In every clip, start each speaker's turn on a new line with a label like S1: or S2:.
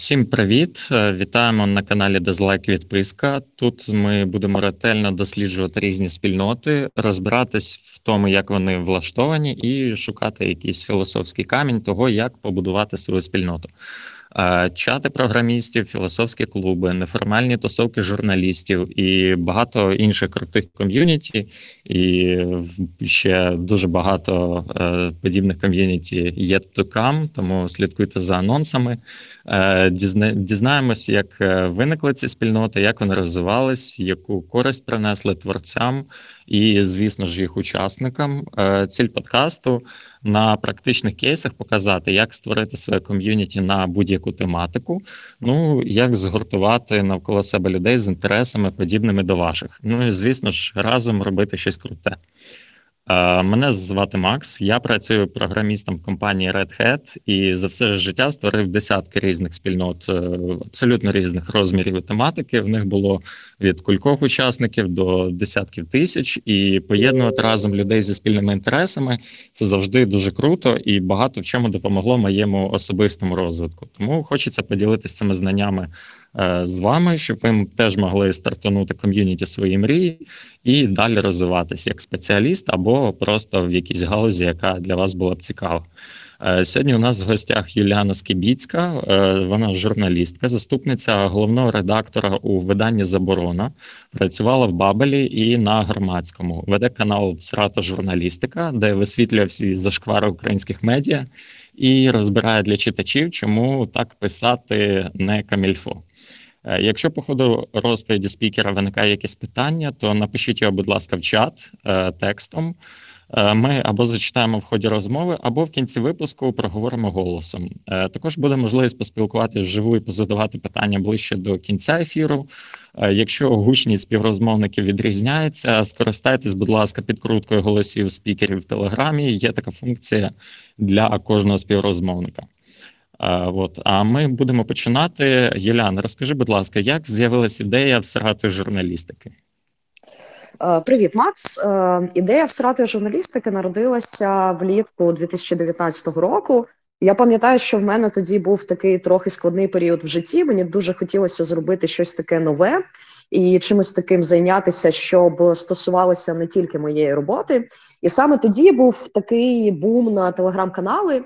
S1: Всім привіт! Е, вітаємо на каналі Дизлайк Відписка. Тут ми будемо ретельно досліджувати різні спільноти, розбиратись в тому, як вони влаштовані, і шукати якийсь філософський камінь того, як побудувати свою спільноту. Е, чати програмістів, філософські клуби, неформальні тусовки журналістів і багато інших крутих ком'юніті, і ще дуже багато е, подібних ком'юніті є to come, тому слідкуйте за анонсами. Е, дізнаємось, як виникли ці спільноти, як вони розвивались, яку користь принесли творцям і, звісно ж, їх учасникам. Ціль подкасту на практичних кейсах показати, як створити своє ком'юніті на будь-яку тематику, ну як згуртувати навколо себе людей з інтересами, подібними до ваших. Ну і звісно ж, разом робити щось круте. Е, мене звати Макс. Я працюю програмістом в компанії Red Hat і за все життя створив десятки різних спільнот, е, абсолютно різних розмірів і тематики. В них було від кількох учасників до десятків тисяч, і поєднувати разом людей зі спільними інтересами це завжди дуже круто і багато в чому допомогло моєму особистому розвитку. Тому хочеться поділитися цими знаннями з вами, щоб ви теж могли стартанути ком'юніті свої мрії і далі розвиватися як спеціаліст або просто в якійсь галузі, яка для вас була б цікава. Е, сьогодні у нас в гостях Юліана Скибіцька, е, вона журналістка, заступниця головного редактора у виданні Заборона, працювала в Бабелі і на громадському. Веде канал Срато Журналістика, де висвітлює всі зашквари українських медіа і розбирає для читачів, чому так писати не камільфо. Е, якщо по ходу розповіді спікера виникає якесь питання, то напишіть його, будь ласка, в чат е, текстом. Е, ми або зачитаємо в ході розмови, або в кінці випуску проговоримо голосом. Також буде можливість поспілкуватися вживу і позадавати питання ближче до кінця ефіру. Якщо гучність співрозмовників відрізняється, скористайтесь, будь ласка, підкруткою голосів спікерів в Телеграмі. Є така функція для кожного співрозмовника. От а ми будемо починати. Єляна, розкажи, будь ласка, як з'явилася ідея всратої журналістики?
S2: Привіт, Макс. Ідея всратої журналістики народилася влітку 2019 року. Я пам'ятаю, що в мене тоді був такий трохи складний період в житті. Мені дуже хотілося зробити щось таке нове і чимось таким зайнятися, щоб стосувалося не тільки моєї роботи. І саме тоді був такий бум на телеграм-канали.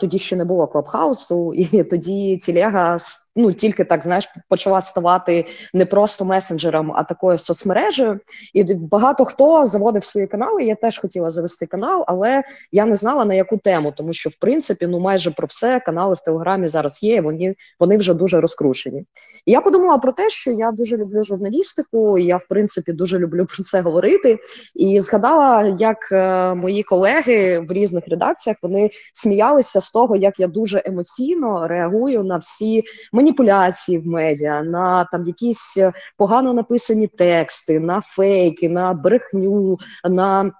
S2: Тоді ще не було клабхаусу, і тоді тілега ну тільки так знаєш почала ставати не просто месенджером, а такою соцмережею. І багато хто заводив свої канали. Я теж хотіла завести канал, але я не знала на яку тему, тому що в принципі ну майже про все канали в телеграмі зараз є. Вони вони вже дуже розкручені. І я подумала про те, що я дуже люблю журналістику. і Я в принципі дуже люблю про це говорити. І згадала, як е, мої колеги в різних редакціях вони сміялися з того, як я дуже емоційно реагую на всі маніпуляції в медіа, на там якісь е, погано написані тексти, на фейки, на брехню, на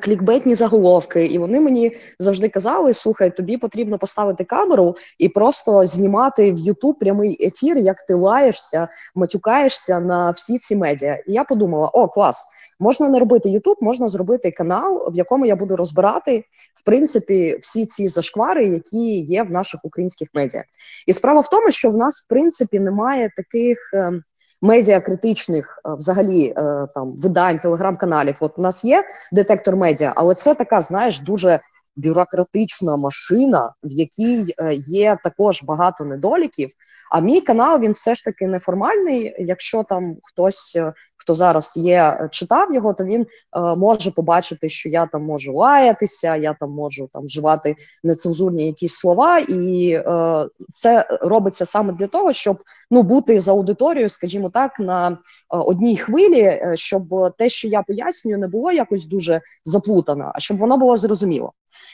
S2: клікбетні заголовки, і вони мені завжди казали: слухай, тобі потрібно поставити камеру і просто знімати в Ютуб прямий ефір, як ти лаєшся, матюкаєшся на всі ці медіа. І я подумала: о, клас! Можна не робити Ютуб, можна зробити канал, в якому я буду розбирати в принципі всі ці зашквари, які є в наших українських медіа. І справа в тому, що в нас в принципі немає таких. Е, медіакритичних е, взагалі е, там видань телеграм-каналів. От у нас є детектор медіа, але це така, знаєш, дуже бюрократична машина, в якій є також багато недоліків. А мій канал він все ж таки неформальний. Якщо там хтось хто зараз є, е, читав його, то він е, може побачити, що я там можу лаятися, я там можу там вживати нецензурні якісь слова, і е, це робиться саме для того, щоб ну бути з аудиторією, скажімо так, на одній хвилі, щоб те, що я пояснюю, не було якось дуже заплутано, а щоб воно було зрозуміло.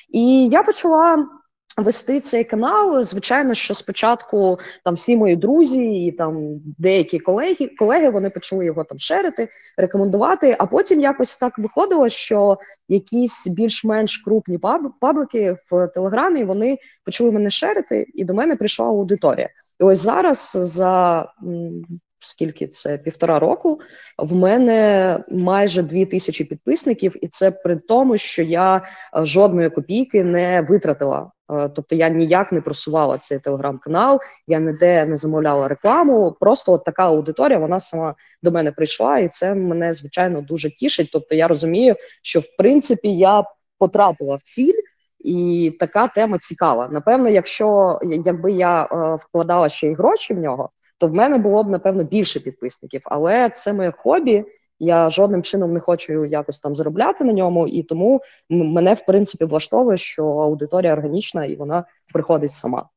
S2: І я почала вести цей канал. Звичайно, що спочатку там всі мої друзі і там деякі колеги колеги вони почали його там шерити, рекомендувати. А потім якось так виходило, що якісь більш-менш крупні паб паблики в телеграмі вони почали мене шерити, і до мене прийшла аудиторія. І ось зараз за. Скільки це півтора року, в мене майже дві тисячі підписників, і це при тому, що я жодної копійки не витратила Тобто я ніяк не просувала цей телеграм-канал, я ніде не замовляла рекламу. Просто от така аудиторія вона сама до мене прийшла, і це мене звичайно дуже тішить. Тобто, я розумію, що в принципі я потрапила в ціль. І така тема цікава. Напевно, якщо якби я е, вкладала ще й гроші в нього, то в мене було б напевно більше підписників. Але це моє хобі. Я жодним чином не хочу якось там заробляти на ньому, і тому мене в принципі влаштовує, що аудиторія органічна і вона приходить сама.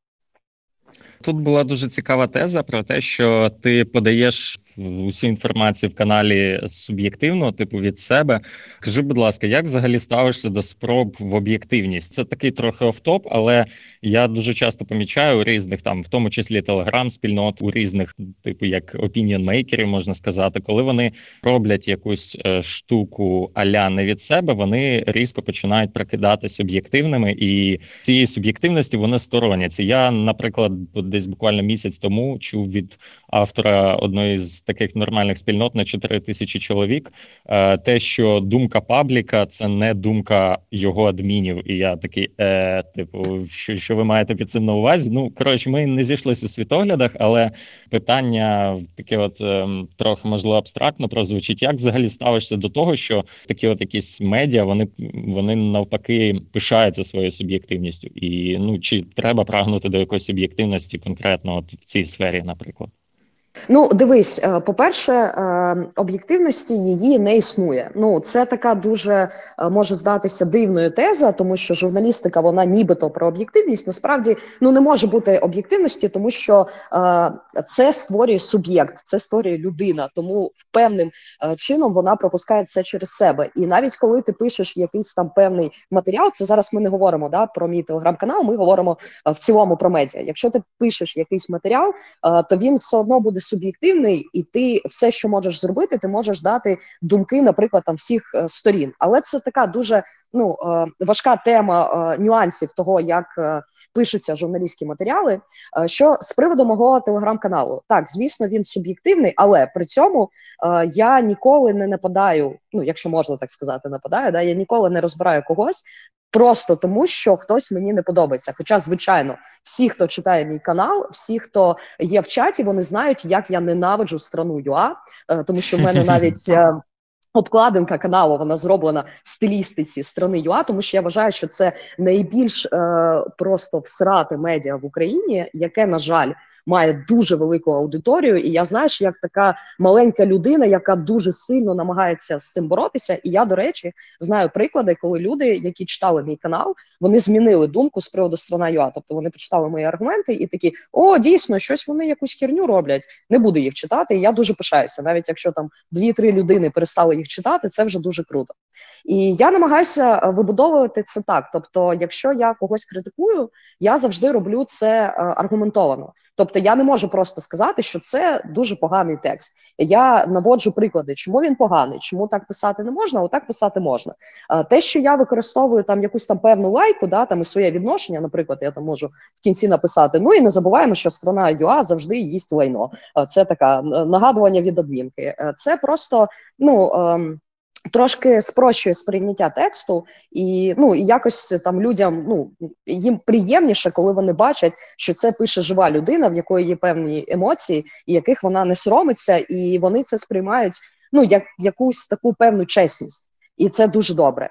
S1: Тут була дуже цікава теза про те, що ти подаєш усю інформацію в каналі суб'єктивно, типу від себе. Кажи, будь ласка, як взагалі ставишся до спроб в об'єктивність? Це такий трохи офтоп, але я дуже часто помічаю у різних там, в тому числі телеграм-спільнот, у різних, типу як опініон-мейкерів, можна сказати, коли вони роблять якусь е, штуку аля не від себе, вони різко починають прокидатися об'єктивними, і цієї суб'єктивності вони стороняться. Я, наприклад, десь буквально місяць тому чув від автора одної з таких нормальних спільнот на 4 тисячі чоловік. Е, те, що думка пабліка це не думка його адмінів. І я такий, е, типу, що що ви маєте під цим на увазі? Ну коротше, ми не зійшлися у світоглядах, але питання таке, от е, трохи можливо абстрактно прозвучить. Як взагалі ставишся до того, що такі, от якісь медіа, вони вони навпаки пишаються своєю суб'єктивністю, і ну чи треба прагнути до якоїсь об'єктивності конкретно от в цій сфері, наприклад.
S2: Ну, дивись, е, по-перше, е, об'єктивності її не існує. Ну, це така дуже е, може здатися дивною теза, тому що журналістика, вона нібито про об'єктивність. Насправді ну не може бути об'єктивності, тому що це створює суб'єкт, це створює людина. Тому певним чином вона пропускає це через себе. І навіть коли ти пишеш якийсь там певний матеріал, це зараз ми не говоримо да про мій телеграм-канал. Ми говоримо в цілому про медіа. Якщо ти пишеш якийсь матеріал, то він все одно буде суб'єктивний, і ти все, що можеш зробити, ти можеш дати думки, наприклад, там всіх е, сторін. Але це така дуже ну е, важка тема е, нюансів того, як пишуться журналістські матеріали. Що з приводу мого телеграм-каналу, так звісно, він суб'єктивний, але при цьому я ніколи не нападаю. Ну, якщо можна так сказати, нападаю. Да, я ніколи не розбираю когось просто тому, що хтось мені не подобається. Хоча, звичайно, всі, хто читає мій канал, всі, хто є в чаті, вони знають, як я ненавиджу страну UA, е, тому що в мене навіть. Е, обкладинка каналу вона зроблена в стилістиці страни UA, тому що я вважаю, що це найбільш е, просто всрате медіа в Україні, яке на жаль має дуже велику аудиторію. І я знаєш, як така маленька людина, яка дуже сильно намагається з цим боротися. І я, до речі, знаю приклади, коли люди, які читали мій канал, вони змінили думку з приводу страна ЮА. Тобто вони почитали мої аргументи і такі: о, дійсно, щось вони якусь херню роблять. Не буду їх читати. І я дуже пишаюся, навіть якщо там дві-три людини перестали їх читати, це вже дуже круто. І я намагаюся вибудовувати це так. Тобто, якщо я когось критикую, я завжди роблю це е, аргументовано. Тобто я не можу просто сказати, що це дуже поганий текст. Я наводжу приклади, чому він поганий, чому так писати не можна, а отак писати можна. Те, що я використовую там якусь там певну лайку, да там і своє відношення, наприклад, я там можу в кінці написати. Ну і не забуваємо, що страна ЮА завжди їсть лайно. Це така нагадування від адмінки. Це просто ну. Трошки спрощує сприйняття тексту, і ну і якось там людям ну їм приємніше, коли вони бачать, що це пише жива людина, в якої є певні емоції, і яких вона не соромиться, і вони це сприймають ну як якусь таку певну чесність, і це дуже добре.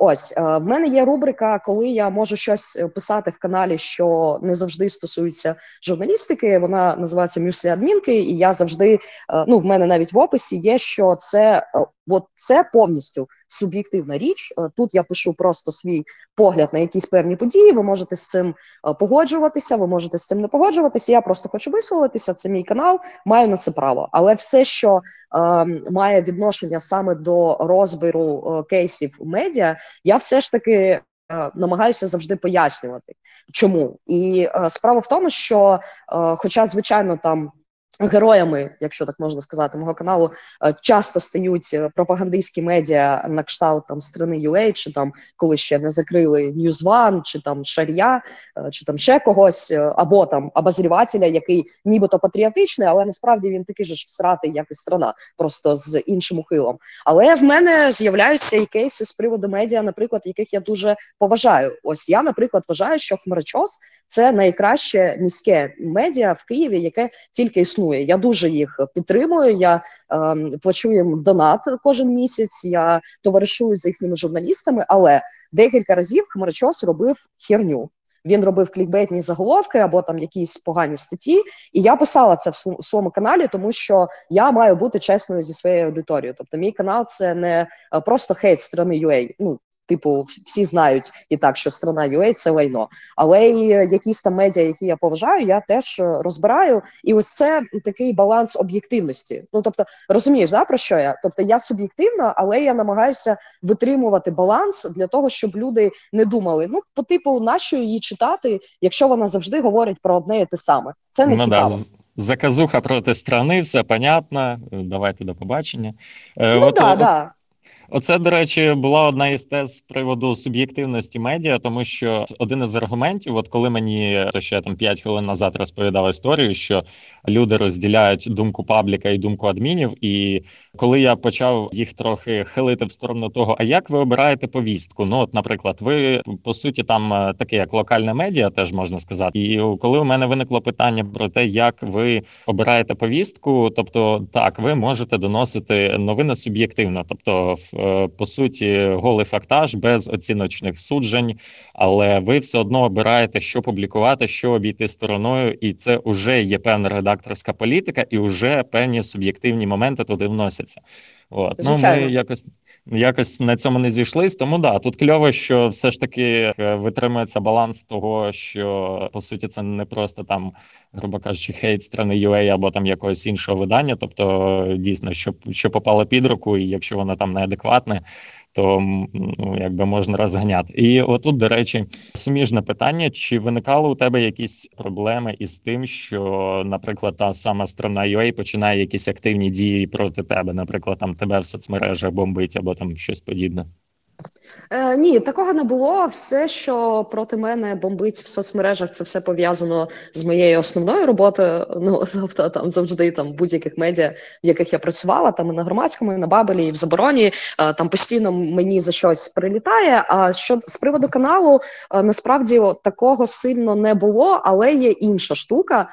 S2: Ось в мене є рубрика, коли я можу щось е, писати в каналі, що не завжди стосується журналістики. Вона називається Мюслі адмінки, і я завжди е, ну в мене навіть в описі є, що це е, от це повністю суб'єктивна річ. Тут я пишу просто свій погляд на якісь певні події. Ви можете з цим погоджуватися, ви можете з цим не погоджуватися. Я просто хочу висловитися. Це мій канал, маю на це право. Але все, що е, має відношення саме до розбіру е, кейсів медіа, я все ж таки. Е, намагаюся завжди пояснювати, чому і е, справа в тому, що, е, хоча, звичайно, там Героями, якщо так можна сказати, мого каналу е, часто стають е, пропагандистські медіа на кшталт там страни UA, чи там коли ще не закрили News One, чи там Шарія, е, чи там ще когось, або там обозрівателя, який нібито патріотичний, але насправді він такий же ж всратий, як і страна, просто з іншим ухилом. Але в мене з'являються і кейси з приводу медіа, наприклад, яких я дуже поважаю. Ось я, наприклад, вважаю, що Хмарочос це найкраще міське медіа в Києві, яке тільки існує. Я дуже їх підтримую. Я е, плачу їм донат кожен місяць. Я товаришую з їхніми журналістами, але декілька разів Хмарочос робив херню. Він робив клікбейтні заголовки або там якісь погані статті, і я писала це в своєму каналі, тому що я маю бути чесною зі своєю аудиторією. Тобто, мій канал це не е, просто хейт сторони UA. Ну Типу, всі знають і так, що страна UA – це лайно, але і якісь там медіа, які я поважаю, я теж е, розбираю. І ось це такий баланс об'єктивності. Ну тобто, розумієш, да про що я? Тобто я суб'єктивна, але я намагаюся витримувати баланс для того, щоб люди не думали: ну, по типу, нащо її читати, якщо вона завжди говорить про одне і те саме. Це не ну, цікаво. Да.
S1: Заказуха проти страни, все понятно. Давайте до побачення.
S2: Е, ну, от, да, от, да.
S1: Оце, до речі, була одна із тез з приводу суб'єктивності медіа, тому що один із аргументів, от коли мені то ще там 5 хвилин назад розповідав історію, що люди розділяють думку пабліка і думку адмінів. І коли я почав їх трохи хилити в сторону того, а як ви обираєте повістку? Ну, от, наприклад, ви по суті там е, таке, як локальне медіа, теж можна сказати. І коли у мене виникло питання про те, як ви обираєте повістку, тобто так, ви можете доносити новини суб'єктивно, тобто Е, по суті голий фактаж без оціночних суджень, але ви все одно обираєте, що публікувати, що обійти стороною, і це вже є певна редакторська політика, і вже певні суб'єктивні моменти туди вносяться. От ну ми якось. Якось на цьому не зійшлись, тому да тут кльово, що все ж таки е, витримується баланс того, що по суті це не просто там, грубо кажучи, хейт страни UA або там якогось іншого видання. Тобто, дійсно, що що попало під руку, і якщо воно там неадекватне, то ну, якби можна розганяти. І отут, до речі, суміжне питання: чи виникали у тебе якісь проблеми із тим, що, наприклад, та сама страна UA починає якісь активні дії проти тебе, наприклад, там тебе в соцмережах бомбить або там щось подібне?
S2: Е, Ні, такого не було. Все, що проти мене бомбить в соцмережах, це все пов'язано з моєю основною роботою. Ну тобто там завжди там будь-яких медіа, в яких я працювала, там і на громадському, і на Бабелі, і в забороні. Е, там постійно мені за щось прилітає. А що з приводу каналу, е, насправді такого сильно не було, але є інша штука.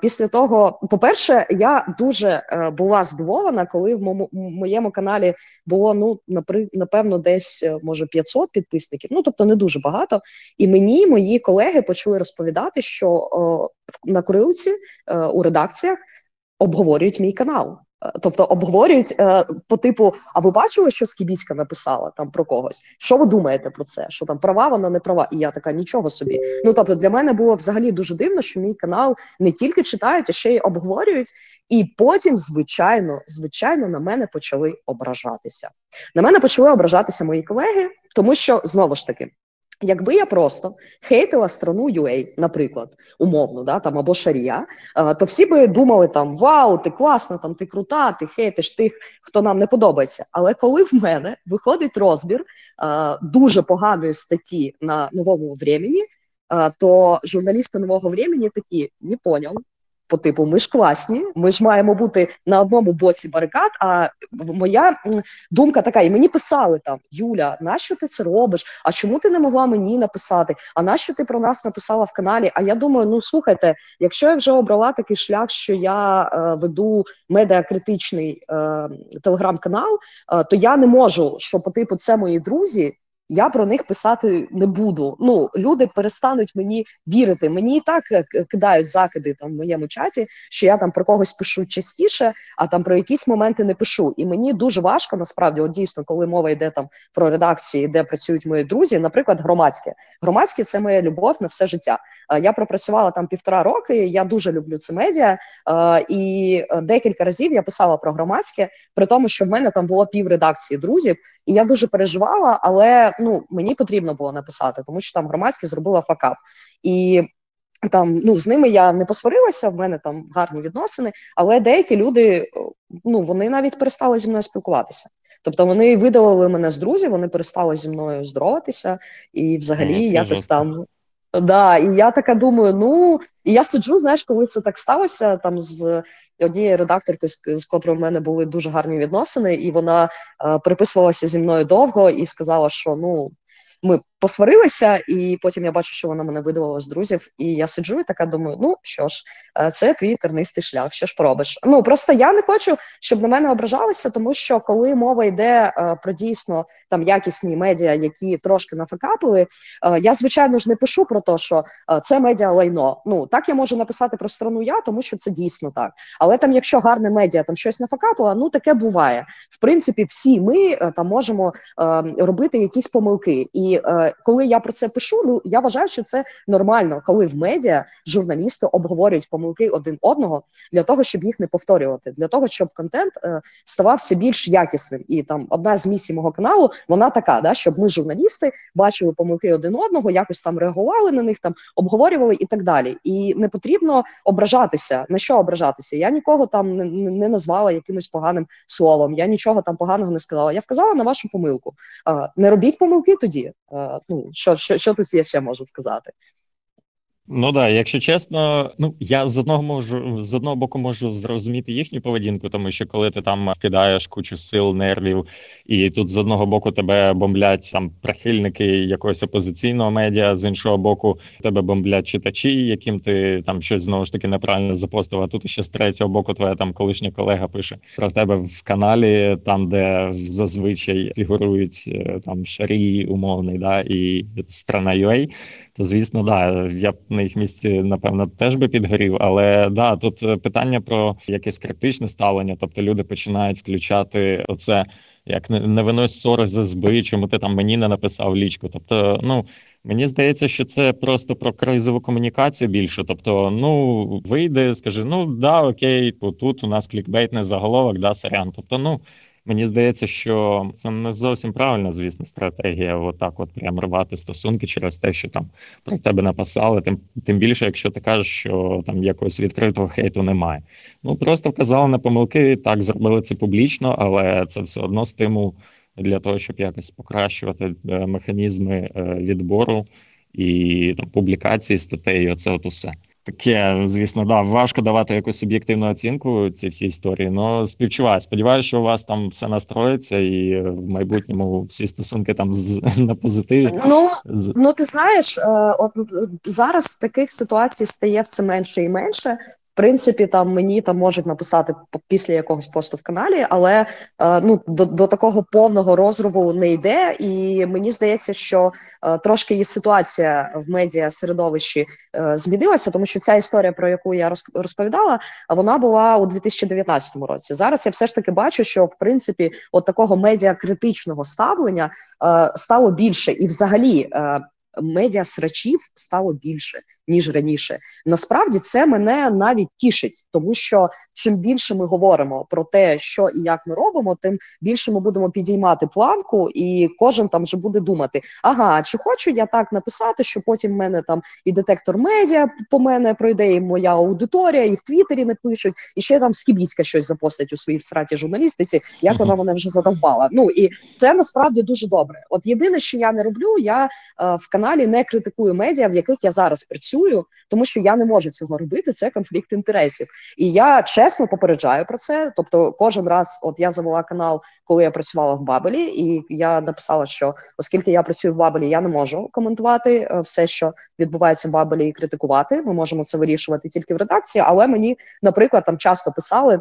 S2: Після того, по-перше, я дуже е, була здивована, коли в моєму, каналі було ну напевно, десь е, може 500 підписників. Ну тобто не дуже багато. І мені мої колеги почали розповідати, що на курилці е, у редакціях обговорюють мій канал. Е, тобто обговорюють е, по типу: а ви бачили, що Скібіська написала там про когось? Що ви думаєте про це? Що там права, вона не права? І я така нічого собі. Ну тобто, для мене було взагалі дуже дивно, що мій канал не тільки читають, а ще й обговорюють. І потім, звичайно, звичайно, на мене почали ображатися. На мене почали ображатися мої колеги, тому що знову ж таки Якби я просто хейтила страну UA, наприклад, умовно, да, там або Шарія, то всі би думали там Вау, ти класна, там ти крута, ти хейтиш тих, хто нам не подобається. Але коли в мене виходить розбір а, дуже поганої статті на новому времені, а, то журналісти нового времени такі не поняв, по типу, ми ж класні, ми ж маємо бути на одному боці барикад. А моя думка така, і мені писали там: Юля, нащо ти це робиш? А чому ти не могла мені написати? А нащо ти про нас написала в каналі? А я думаю, ну слухайте, якщо я вже обрала такий шлях, що я е, веду медіакритичний е, телеграм-канал, е, то я не можу, що по типу це мої друзі я про них писати не буду. Ну люди перестануть мені вірити. Мені і так е, кидають закиди там в моєму чаті, що я там про когось пишу частіше, а там про якісь моменти не пишу. І мені дуже важко насправді, от дійсно, коли мова йде там про редакції, де працюють мої друзі, наприклад, громадське. Громадське це моя любов на все життя. Я пропрацювала там півтора роки. Я дуже люблю це медіа, і е, декілька разів я писала про громадське, при тому, що в мене там було пів редакції друзів, і я дуже переживала, але ну мені потрібно було написати, тому що там громадське зробила факап. І там ну з ними я не посварилася, в мене там гарні відносини, але деякі люди ну вони навіть перестали зі мною спілкуватися. Тобто вони видалили мене з друзів, вони перестали зі мною здороватися, і взагалі mm, якось жорстко. там. Да, і я така думаю, ну і я сиджу, знаєш, коли це так сталося, там з однією редакторкою, з, з котрою в мене були дуже гарні відносини, і вона е, переписувалася зі мною довго і сказала, що ну ми посварилися, і потім я бачу, що вона мене видавала з друзів. І я сиджу і така думаю: ну що ж, е, це твій тернистий шлях. Що ж поробиш? Ну просто я не хочу, щоб на мене ображалися, тому що коли мова йде е, про дійсно там якісні медіа, які трошки нафакапили, е, я звичайно ж не пишу про те, що це медіа лайно. Ну так я можу написати про страну я, тому що це дійсно так. Але там, якщо гарне медіа там щось нафакапило, ну таке буває. В принципі, всі ми там можемо робити якісь помилки і коли я про це пишу, ну я вважаю, що це нормально, коли в медіа журналісти обговорюють помилки один одного для того, щоб їх не повторювати, для того, щоб контент е, ставав все більш якісним. І там одна з місій мого каналу, вона така, да, щоб ми, журналісти, бачили помилки один одного, якось там реагували на них, там обговорювали і так далі. І не потрібно ображатися. На що ображатися? Я нікого там не, назвала якимось поганим словом. Я нічого там поганого не сказала. Я вказала на вашу помилку. Е, не робіть помилки тоді. Ну що, що, що тут я ще можу сказати?
S1: Ну да, якщо чесно, ну я з одного можу з одного боку можу зрозуміти їхню поведінку, тому що коли ти там кидаєш кучу сил, нервів, і тут з одного боку тебе бомблять там прихильники якогось опозиційного медіа, з іншого боку, тебе бомблять читачі, яким ти там щось знову ж таки неправильно запостив, а Тут ще з третього боку, твоя там колишня колега пише про тебе в каналі, там де зазвичай фігурують е, там шарі умовний, да і страна UA, то звісно, да, я б на їх місці, напевно, теж би підгорів. Але да, тут е, питання про якесь критичне ставлення, тобто люди починають включати оце. Як не, винось ссори за зби, чому ти там мені не написав лічку. Тобто, ну мені здається, що це просто про кризову комунікацію більше. Тобто, ну вийде, скажи, ну да, окей, тут у нас клікбейтний заголовок, да, сорян. Тобто, ну Мені здається, що це не зовсім правильна, звісно, стратегія. Отак, от прям рвати стосунки через те, що там про тебе написали. Тим тим більше, якщо ти кажеш, що там якогось відкритого хейту немає. Ну просто вказали на помилки, так зробили це публічно, але це все одно стимул для того, щоб якось покращувати е, механізми е, відбору і там публікації статей. Оце от усе. Таке, звісно, да, важко давати якусь об'єктивну оцінку цій всій історії. але співчуваю. Сподіваюся, що у вас там все настроїться, і в майбутньому всі стосунки там з на позитиві.
S2: Ну ну ти знаєш, е, от зараз таких ситуацій стає все менше і менше принципі, там мені там можуть написати після якогось посту в каналі, але е, ну до до такого повного розриву не йде. І мені здається, що е, трошки її ситуація в медіа середовищі е, змінилася, тому що ця історія, про яку я розповідала, вона була у 2019 році. Зараз я все ж таки бачу, що в принципі от такого медіа критичного ставлення стало більше, і взагалі медіа срачів стало більше ніж раніше. Насправді це мене навіть тішить, тому що чим більше ми говоримо про те, що і як ми робимо, тим більше ми будемо підіймати планку, і кожен там вже буде думати: ага, чи хочу я так написати, що потім в мене там і детектор медіа по мене пройде, і моя аудиторія, і в Твіттері не пишуть, і ще там Скібіська щось запостить у своїй всраті журналістиці, як вона мене вже задовбала. Ну і це насправді дуже добре. От єдине, що я не роблю, я е, в каналі не критикую медіа, в яких я зараз працюю, тому що я не можу цього робити. Це конфлікт інтересів, і я чесно попереджаю про це. Тобто, кожен раз, от я завела канал, коли я працювала в Бабелі, і я написала, що оскільки я працюю в Бабелі, я не можу коментувати е, все, що відбувається в Бабелі, і критикувати. Ми можемо це вирішувати тільки в редакції, але мені, наприклад, там часто писали.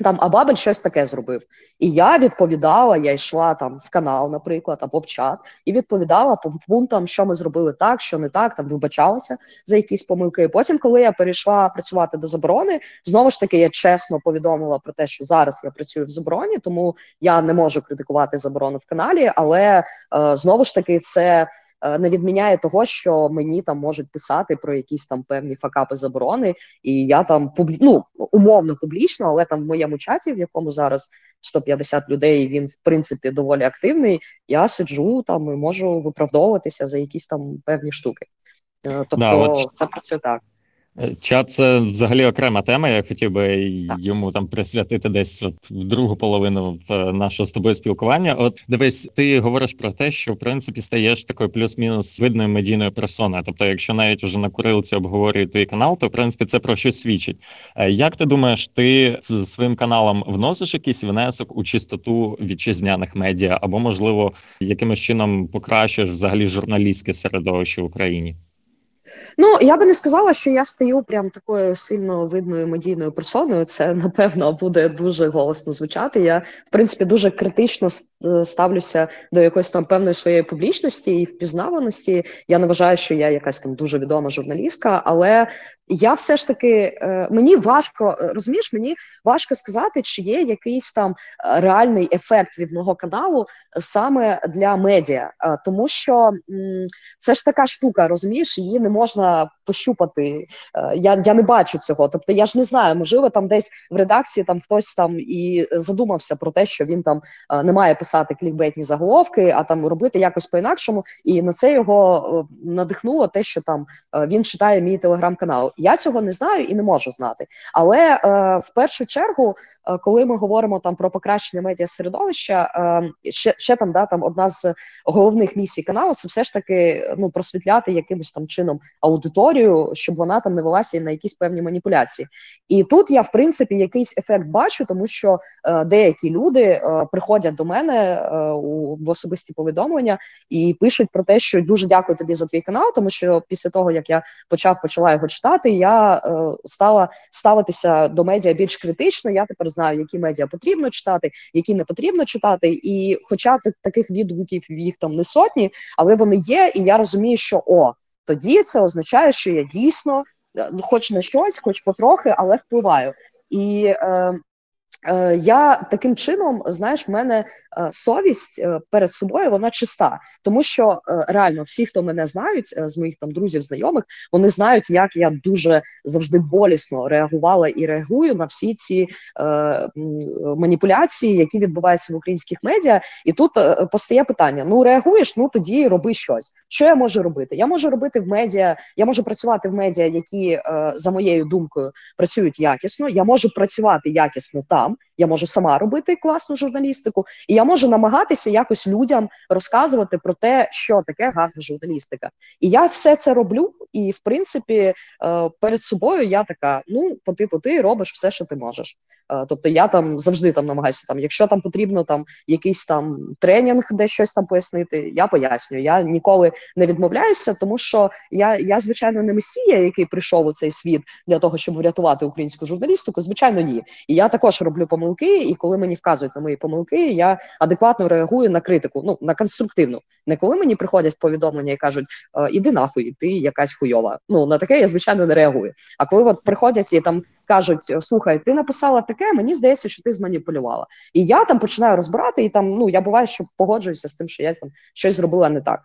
S2: Там а Бабель щось таке зробив, і я відповідала. Я йшла там в канал, наприклад, або в чат, і відповідала по пунктам, що ми зробили так, що не так. Там вибачалася за якісь помилки. І Потім, коли я перейшла працювати до заборони, знову ж таки я чесно повідомила про те, що зараз я працюю в забороні, тому я не можу критикувати заборону в каналі, але е, знову ж таки це. Е, не відміняє того, що мені там можуть писати про якісь там певні факапи заборони, і я там публі... ну, умовно публічно, але там в моєму чаті, в якому зараз 150 людей, він в принципі доволі активний. Я сиджу там і можу виправдовуватися за якісь там певні штуки. Е, тобто, да, от... це працює так.
S1: Е, чат це взагалі окрема тема. Я хотів би
S2: Так.
S1: йому там присвятити десь от в другу половину е, нашого з тобою спілкування. От дивись, ти говориш про те, що в принципі стаєш такою плюс-мінус видною медійною персоною. Тобто, якщо навіть уже на курилці обговорюють твій канал, то в принципі це про щось свідчить. Е, Як ти думаєш, ти з своїм каналом вносиш якийсь внесок у чистоту вітчизняних медіа, або можливо якимось чином покращуєш взагалі журналістське середовище в Україні?
S2: Ну, я би не сказала, що я стаю прям такою сильно видною медійною персоною. Це напевно буде дуже голосно звучати. Я в принципі дуже критично е, ставлюся до якоїсь там певної своєї публічності і впізнаваності. Я не вважаю, що я якась там дуже відома журналістка, але я все ж таки е, мені важко е, розумієш, мені важко сказати, чи є якийсь там реальний ефект від мого каналу саме для медіа, тому що це ж така штука, розумієш, її не можна пощупати. Я я не бачу цього. Тобто, я ж не знаю, можливо, там десь в редакції там хтось там і задумався про те, що він там не має писати клікбейтні заголовки, а там робити якось по-інакшому. І на це його надихнуло те, що там він читає мій телеграм-канал. Я цього не знаю і не можу знати. Але е, в першу чергу, е, коли ми говоримо там про покращення медіа середовища, е, ще ще там да там одна з головних місій каналу це все ж таки ну просвітляти якимось там чином аудиторію, щоб вона там не велася на якісь певні маніпуляції. І тут я в принципі якийсь ефект бачу, тому що е, деякі люди е, приходять до мене е, у в особисті повідомлення і пишуть про те, що дуже дякую тобі за твій канал, тому що після того як я почав почала його читати, я е, стала ставитися до медіа більш критично. Я тепер знаю, які медіа потрібно читати, які не потрібно читати. І, хоча таких відгуків їх там не сотні, але вони є, і я розумію, що о тоді це означає, що я дійсно, е, хоч на щось, хоч потрохи, але впливаю. І Е, я таким чином, знаєш, в мене е, совість е, перед собою вона чиста, тому що реально всі, хто мене знають, з моїх там друзів, знайомих, вони знають, як я дуже завжди болісно реагувала і реагую на всі ці е, маніпуляції, які відбуваються в українських медіа. І тут е, постає питання: ну реагуєш, ну тоді роби щось. Що я можу робити? Я можу робити в медіа, я можу працювати в медіа, які е, за моєю думкою працюють якісно. Я можу працювати якісно там. Я можу сама робити класну журналістику, і я можу намагатися якось людям розказувати про те, що таке гарна журналістика. І я все це роблю. І в принципі, е, перед собою я така: ну, по типу, ти робиш все, що ти можеш. Е, тобто я там завжди там намагаюся там, якщо там потрібно там якийсь там тренінг, де щось там пояснити, я пояснюю. Я ніколи не відмовляюся, тому що я, я звичайно, не месія, який прийшов у цей світ для того, щоб врятувати українську журналістику. Звичайно, ні. І я також роблю помилки. І коли мені вказують на мої помилки, я адекватно реагую на критику. Ну на конструктивну. Не коли мені приходять повідомлення і кажуть, «Е, іди нахуй, ти якась хуйова. Ну на таке я звичайно не реагую. А коли от приходять і там кажуть: слухай, ти написала таке, мені здається, що ти зманіпулювала. І я там починаю розбирати, і там ну я буває, що погоджуюся з тим, що я там щось зробила не так.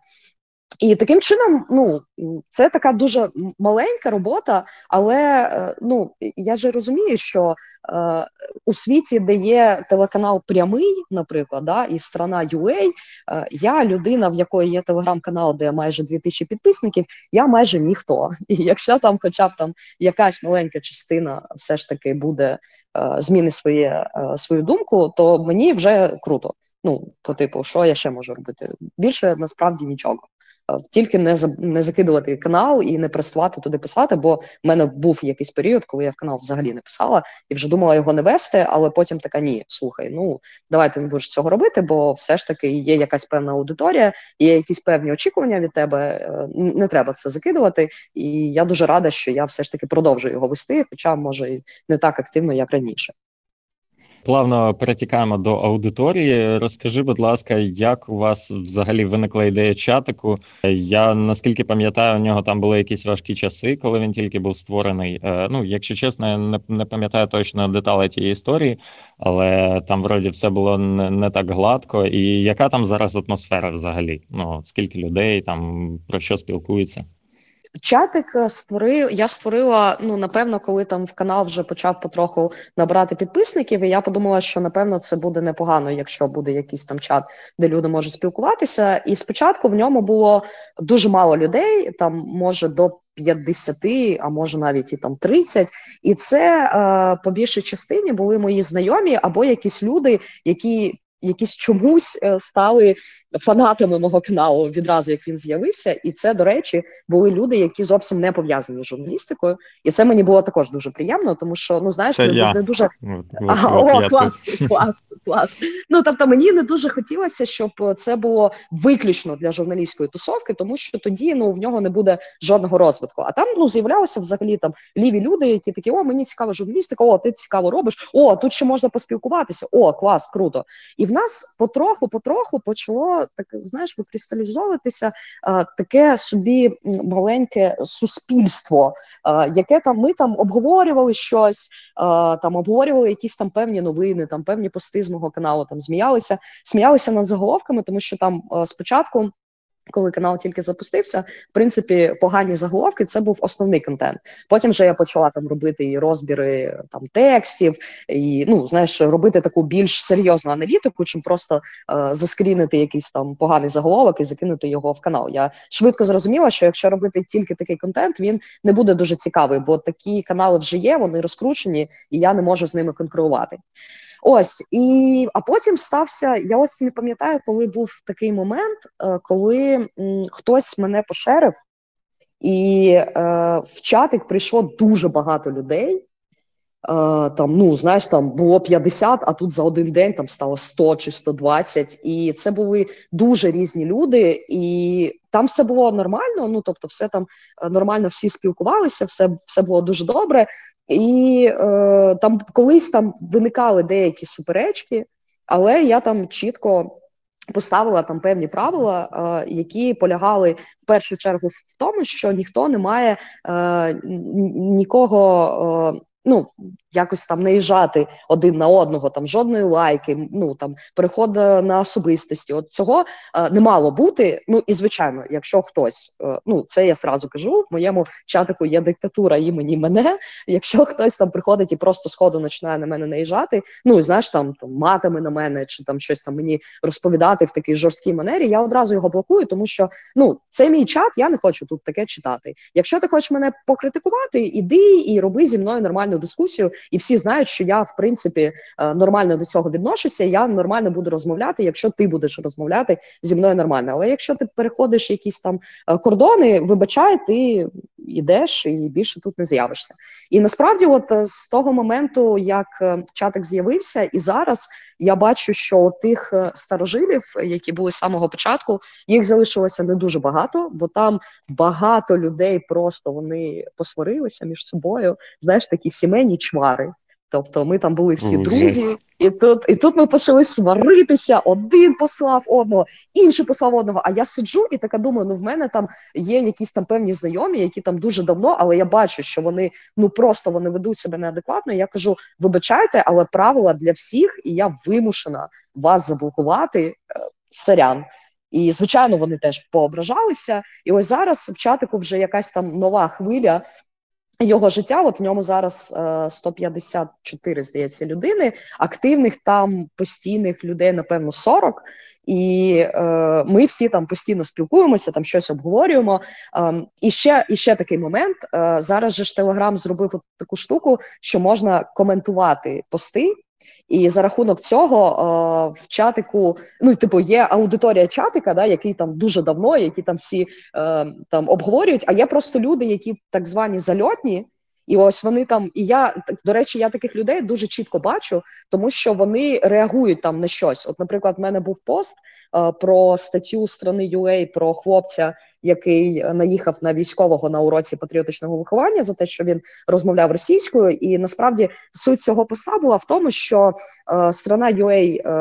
S2: І таким чином, ну це така дуже маленька робота, але е, ну я ж розумію, що е, у світі, де є телеканал прямий, наприклад, да, і страна UA, е, я людина, в якої є телеграм-канал, де майже 2000 підписників, я майже ніхто. І якщо там, хоча б там якась маленька частина, все ж таки буде е, зміни своє е, свою думку, то мені вже круто. Ну, по типу, що я ще можу робити? Більше насправді нічого. Е, тільки не за не закидувати канал і не переставати туди писати. Бо в мене був якийсь період, коли я в канал взагалі не писала і вже думала його не вести, але потім така ні, слухай, ну давай ти не будеш цього робити, бо все ж таки є якась певна аудиторія, є якісь певні очікування від тебе. Е, не треба це закидувати. І я дуже рада, що я все ж таки продовжую його вести, хоча може і не так активно, як раніше.
S1: Плавно перетікаємо до аудиторії. Розкажи, будь ласка, як у вас взагалі виникла ідея чатику? Я наскільки пам'ятаю, у нього там були якісь важкі часи, коли він тільки був створений. Е, ну, якщо чесно, я не, не пам'ятаю точно деталі тієї історії, але там вроді все було не, не так гладко. І яка там зараз атмосфера взагалі? Ну скільки людей там про що спілкуються?
S2: Чатик створив, я створила, ну напевно, коли там в канал вже почав потроху набирати підписників, і я подумала, що напевно це буде непогано, якщо буде якийсь там чат, де люди можуть спілкуватися. І спочатку в ньому було дуже мало людей, там може до 50, а може навіть і там 30. І це е, по більшій частині були мої знайомі або якісь люди, які якісь чомусь е, стали фанатами мого каналу відразу, як він з'явився. І це, до речі, були люди, які зовсім не пов'язані з журналістикою. І це мені було також дуже приємно, тому що ну знаєш,
S1: це
S2: не,
S1: я.
S2: не дуже
S1: от,
S2: ага, о,
S1: я
S2: клас,
S1: тут.
S2: клас, клас. Ну тобто мені не дуже хотілося, щоб це було виключно для журналістської тусовки, тому що тоді ну в нього не буде жодного розвитку. А там ну з'являлися взагалі там ліві люди, які такі: о, мені цікава журналістика, о, ти цікаво робиш. О, тут ще можна поспілкуватися. О, клас, круто. І в нас потроху, потроху почало так, знаєш, викристалізовуватися таке собі маленьке суспільство, яке там ми там обговорювали щось, там обговорювали якісь там певні новини, там певні пости з мого каналу, там сміялися, сміялися над заголовками, тому що там спочатку. Коли канал тільки запустився, в принципі, погані заголовки це був основний контент. Потім вже я почала там робити і розбіри там текстів, і ну знаєш, робити таку більш серйозну аналітику, чим просто е, заскрінити якийсь там поганий заголовок і закинути його в канал. Я швидко зрозуміла, що якщо робити тільки такий контент, він не буде дуже цікавий, бо такі канали вже є, вони розкручені, і я не можу з ними конкурувати. Ось і а потім стався. Я ось не пам'ятаю, коли був такий момент, е, коли хтось мене пошерив, і е, в чатик прийшло дуже багато людей. Е, там, ну знаєш, там було 50, а тут за один день там стало 100 чи 120. І це були дуже різні люди, і там все було нормально. Ну тобто, все там е, нормально, всі спілкувалися, все все було дуже добре. І е, там колись там виникали деякі суперечки, але я там чітко поставила там певні правила, е, які полягали в першу чергу в тому, що ніхто не має нікого. Е, Ну, якось там наїжджати один на одного, там жодної лайки, ну там переход на особистості. От цього е, не мало бути. Ну і звичайно, якщо хтось, е, ну це я сразу кажу, в моєму чатику є диктатура імені мене. Якщо хтось там приходить і просто сходу починає на мене наїжджати, ну і знаєш, там там матами на мене чи там щось там мені розповідати в такій жорсткій манері, я одразу його блокую, тому що ну це мій чат, я не хочу тут таке читати. Якщо ти хочеш мене покритикувати, іди і роби зі мною нормальну дискусію і всі знають, що я в принципі е, нормально до цього відношуся. Я нормально буду розмовляти, якщо ти будеш розмовляти зі мною нормально. Але якщо ти переходиш якісь там е, кордони, вибачай, ти йдеш і більше тут не з'явишся. І насправді, от е, з того моменту, як чатик з'явився, і зараз я бачу, що тих старожилів, які були з самого початку, їх залишилося не дуже багато, бо там багато людей просто вони посварилися між собою. Знаєш, такі сімейні чвари. Тобто ми там були всі друзі, і тут і тут ми почали сваритися. Один послав одного, інший послав одного. А я сиджу і така думаю: ну в мене там є якісь там певні знайомі, які там дуже давно, але я бачу, що вони ну просто вони ведуть себе неадекватно. Я кажу: вибачайте, але правила для всіх, і я вимушена вас заблокувати. Е, сорян. І звичайно, вони теж поображалися. І ось зараз в чатику вже якась там нова хвиля його життя, от в ньому зараз е, 154, здається, людини. Активних там постійних людей, напевно, 40. І е, ми всі там постійно спілкуємося, там щось обговорюємо. Е, і ще і ще такий момент. Е, зараз же ж Телеграм зробив от таку штуку, що можна коментувати пости. І за рахунок цього е, в чатику, ну типу, є аудиторія чатика, да, який там дуже давно, які там всі е, там обговорюють. А є просто люди, які так звані зальотні, і ось вони там. І я до речі, я таких людей дуже чітко бачу, тому що вони реагують там на щось. От, наприклад, в мене був пост е, про статтю страни UA про хлопця який наїхав на військового на уроці патріотичного виховання за те, що він розмовляв російською, і насправді суть цього поста була в тому, що е, страна UA е,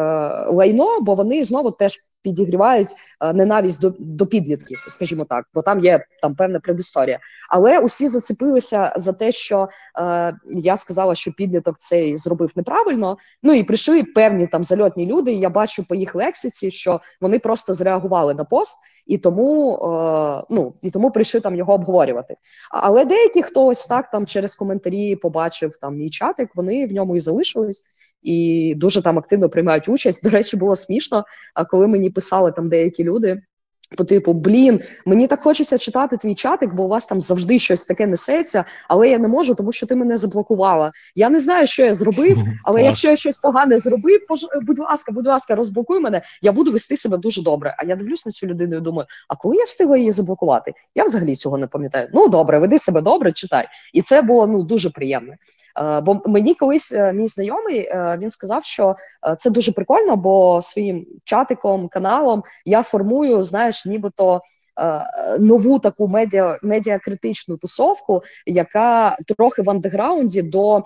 S2: лайно, бо вони знову теж підігрівають е, ненависть до до підлітків, скажімо так, бо там є там певна предісторія. Але усі зацепилися за те, що е, я сказала, що підліток цей зробив неправильно. Ну і прийшли певні там зальотні люди. і Я бачу по їх лексиці, що вони просто зреагували на пост. І тому е, ну і тому прийшли там його обговорювати. Але деякі хто ось так там через коментарі побачив там мій чатик, вони в ньому і залишились і дуже там активно приймають участь. До речі, було смішно. Коли мені писали там деякі люди. По типу, блін, мені так хочеться читати твій чатик, бо у вас там завжди щось таке несеться, але я не можу, тому що ти мене заблокувала. Я не знаю, що я зробив, але якщо я щось погане зробив, будь ласка, будь ласка, розблокуй мене. Я буду вести себе дуже добре. А я дивлюсь на цю людину і думаю: а коли я встигла її заблокувати? Я взагалі цього не пам'ятаю. Ну добре, веди себе добре, читай, і це було ну дуже приємно. Е, бо мені колись е, мій знайомий е, він сказав, що це дуже прикольно, бо своїм чатиком, каналом я формую, знаєш, нібито. Нову таку медіа медіакритичну тусовку, яка трохи в андеграунді до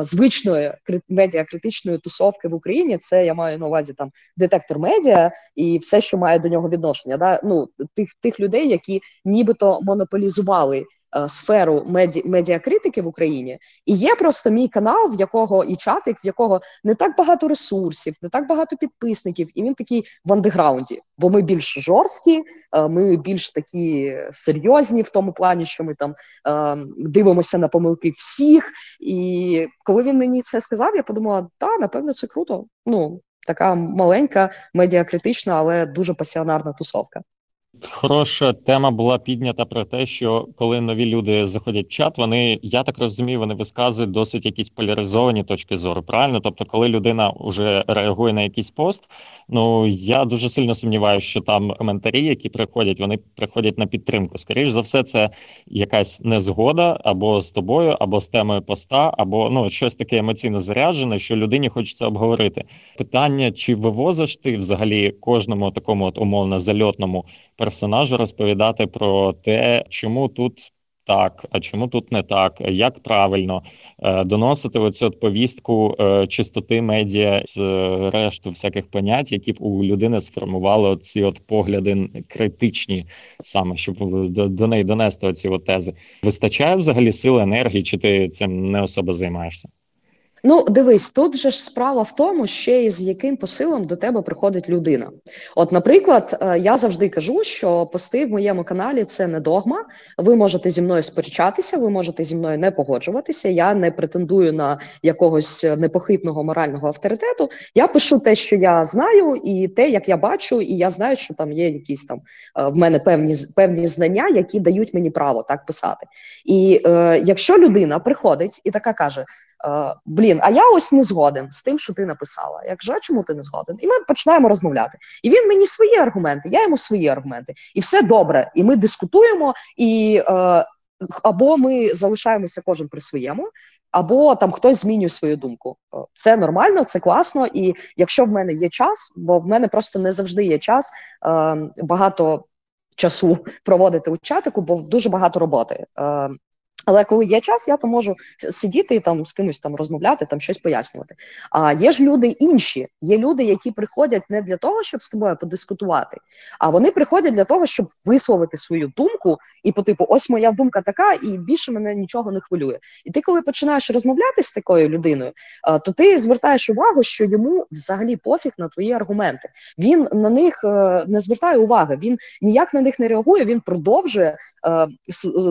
S2: звичної медіакритичної тусовки в Україні. Це я маю на увазі там детектор медіа і все, що має до нього відношення. Да? Ну тих тих людей, які нібито монополізували Е, сферу меді медіакритики в Україні, і є просто мій канал, в якого і чатик, в якого не так багато ресурсів, не так багато підписників, і він такий в андеграунді. Бо ми більш жорсткі, е, ми більш такі серйозні в тому плані, що ми там е, дивимося на помилки всіх. І коли він мені це сказав, я подумала, та напевно це круто. Ну така маленька медіакритична, але дуже пасіонарна тусовка.
S1: Хороша тема була піднята про те, що коли нові люди заходять в чат, вони я так розумію, вони висказують досить якісь поляризовані точки зору. Правильно, тобто, коли людина вже реагує на якийсь пост, ну я дуже сильно сумніваюся, що там коментарі, які приходять, вони приходять на підтримку. Скоріше за все, це якась незгода або з тобою, або з темою поста, або ну щось таке емоційно заряджене, що людині хочеться обговорити. Питання: чи вивозиш ти взагалі кожному такому от умовно зальотному персонажу розповідати про те, чому тут так, а чому тут не так, як правильно е, доносити оцю от повістку е, чистоти медіа з решту всяких понять, які б у людини сформували ці от погляди критичні, саме щоб до, до неї донести оці от тези. Вистачає взагалі сили енергії, чи ти цим не особо займаєшся?
S2: Ну, дивись, тут же ж справа в тому, ще й з яким посилом до тебе приходить людина. От, наприклад, е, я завжди кажу, що пости в моєму каналі це не догма. Ви можете зі мною сперечатися, ви можете зі мною не погоджуватися. Я не претендую на якогось непохитного морального авторитету. Я пишу те, що я знаю, і те, як я бачу, і я знаю, що там є якісь там е, в мене певні певні знання, які дають мені право так писати. І е, якщо людина приходить і така каже. Е, блін, а я ось не згоден з тим, що ти написала. Я кажу, а чому ти не згоден? І ми починаємо розмовляти. І він мені свої аргументи, я йому свої аргументи, і все добре. І ми дискутуємо, і е, або ми залишаємося кожен при своєму, або там хтось змінює свою думку. Е, це нормально, це класно. І якщо в мене є час, бо в мене просто не завжди є час е, багато часу проводити у чатику, бо дуже багато роботи. Е, але коли є час, я то можу сидіти і там з кимось там розмовляти, там щось пояснювати. А є ж люди інші, є люди, які приходять не для того, щоб з тобою подискутувати, а вони приходять для того, щоб висловити свою думку, і по типу, ось моя думка така, і більше мене нічого не хвилює. І ти, коли починаєш розмовляти з такою людиною, то ти звертаєш увагу, що йому взагалі пофіг на твої аргументи. Він на них е, не звертає уваги, він ніяк на них не реагує. Він продовжує е,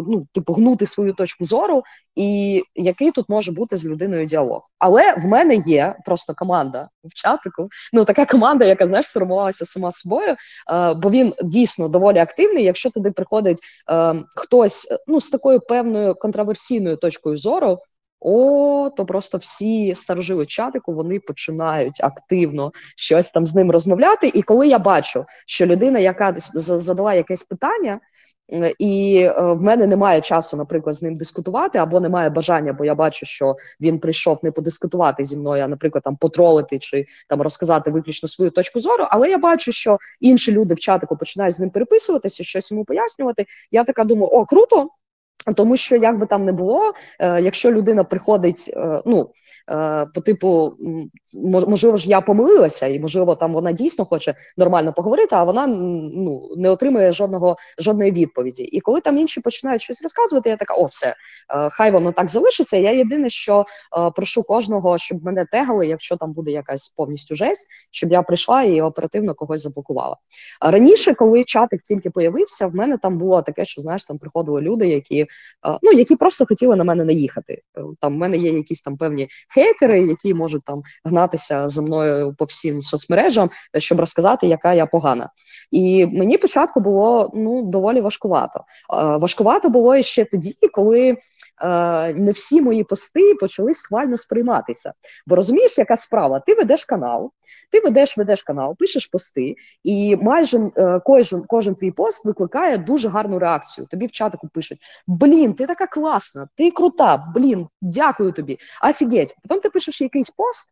S2: ну, типу гнути свою точку зору, і який тут може бути з людиною діалог. Але в мене є просто команда в чатику. Ну така команда, яка знаєш, сформувалася сама собою, е, бо він дійсно доволі активний. Якщо туди приходить е, хтось ну з такою певною контроверсійною точкою зору. О, то просто всі старожили чатику вони починають активно щось там з ним розмовляти. І коли я бачу, що людина, яка задала якесь питання, і е, в мене немає часу, наприклад, з ним дискутувати, або немає бажання, бо я бачу, що він прийшов не подискутувати зі мною, а наприклад, там потролити чи там розказати виключно свою точку зору. Але я бачу, що інші люди в чатику починають з ним переписуватися, щось йому пояснювати. Я така думаю, о, круто. Тому що як би там не було, е, якщо людина приходить, е, ну е, по типу, можливо ж я помилилася, і можливо там вона дійсно хоче нормально поговорити, а вона ну не отримує жодного жодної відповіді. І коли там інші починають щось розказувати, я така, о, все хай воно так залишиться. Я єдине, що прошу кожного, щоб мене тегали, якщо там буде якась повністю жесть, щоб я прийшла і оперативно когось заблокувала. Раніше, коли чатик тільки появився, в мене там було таке, що знаєш, там приходили люди, які ну які просто хотіли на мене наїхати. Е, там в мене є якісь там певні хейтери, які можуть там гнатися за мною по всім соцмережам, щоб розказати, яка я погана. І мені початку було ну доволі важкувато. Важкувато було ще тоді, коли. Не всі мої пости почали схвально сприйматися. Бо розумієш, яка справа? Ти ведеш канал, ти ведеш, ведеш канал, пишеш пости, і майже е, кожен кожен твій пост викликає дуже гарну реакцію. Тобі в чатику пишуть: Блін, ти така класна, ти крута, блін, дякую тобі. Офігеть. Потім ти пишеш якийсь пост,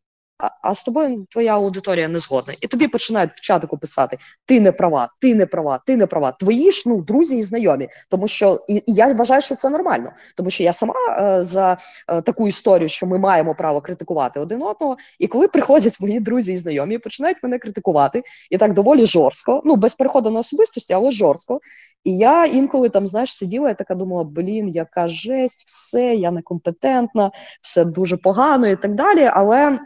S2: а, з тобою твоя аудиторія не згодна. І тобі починають в чатику писати: ти не права, ти не права, ти не права. Твої ж ну друзі і знайомі. Тому що і, і я вважаю, що це нормально, тому що я сама е, за е, таку історію, що ми маємо право критикувати один одного. І коли приходять мої друзі і знайомі, починають мене критикувати і так доволі жорстко, ну без переходу на особистості, але жорстко. І я інколи там, знаєш, сиділа і така думала: блін, яка жесть, все, я некомпетентна, все дуже погано і так далі. Але.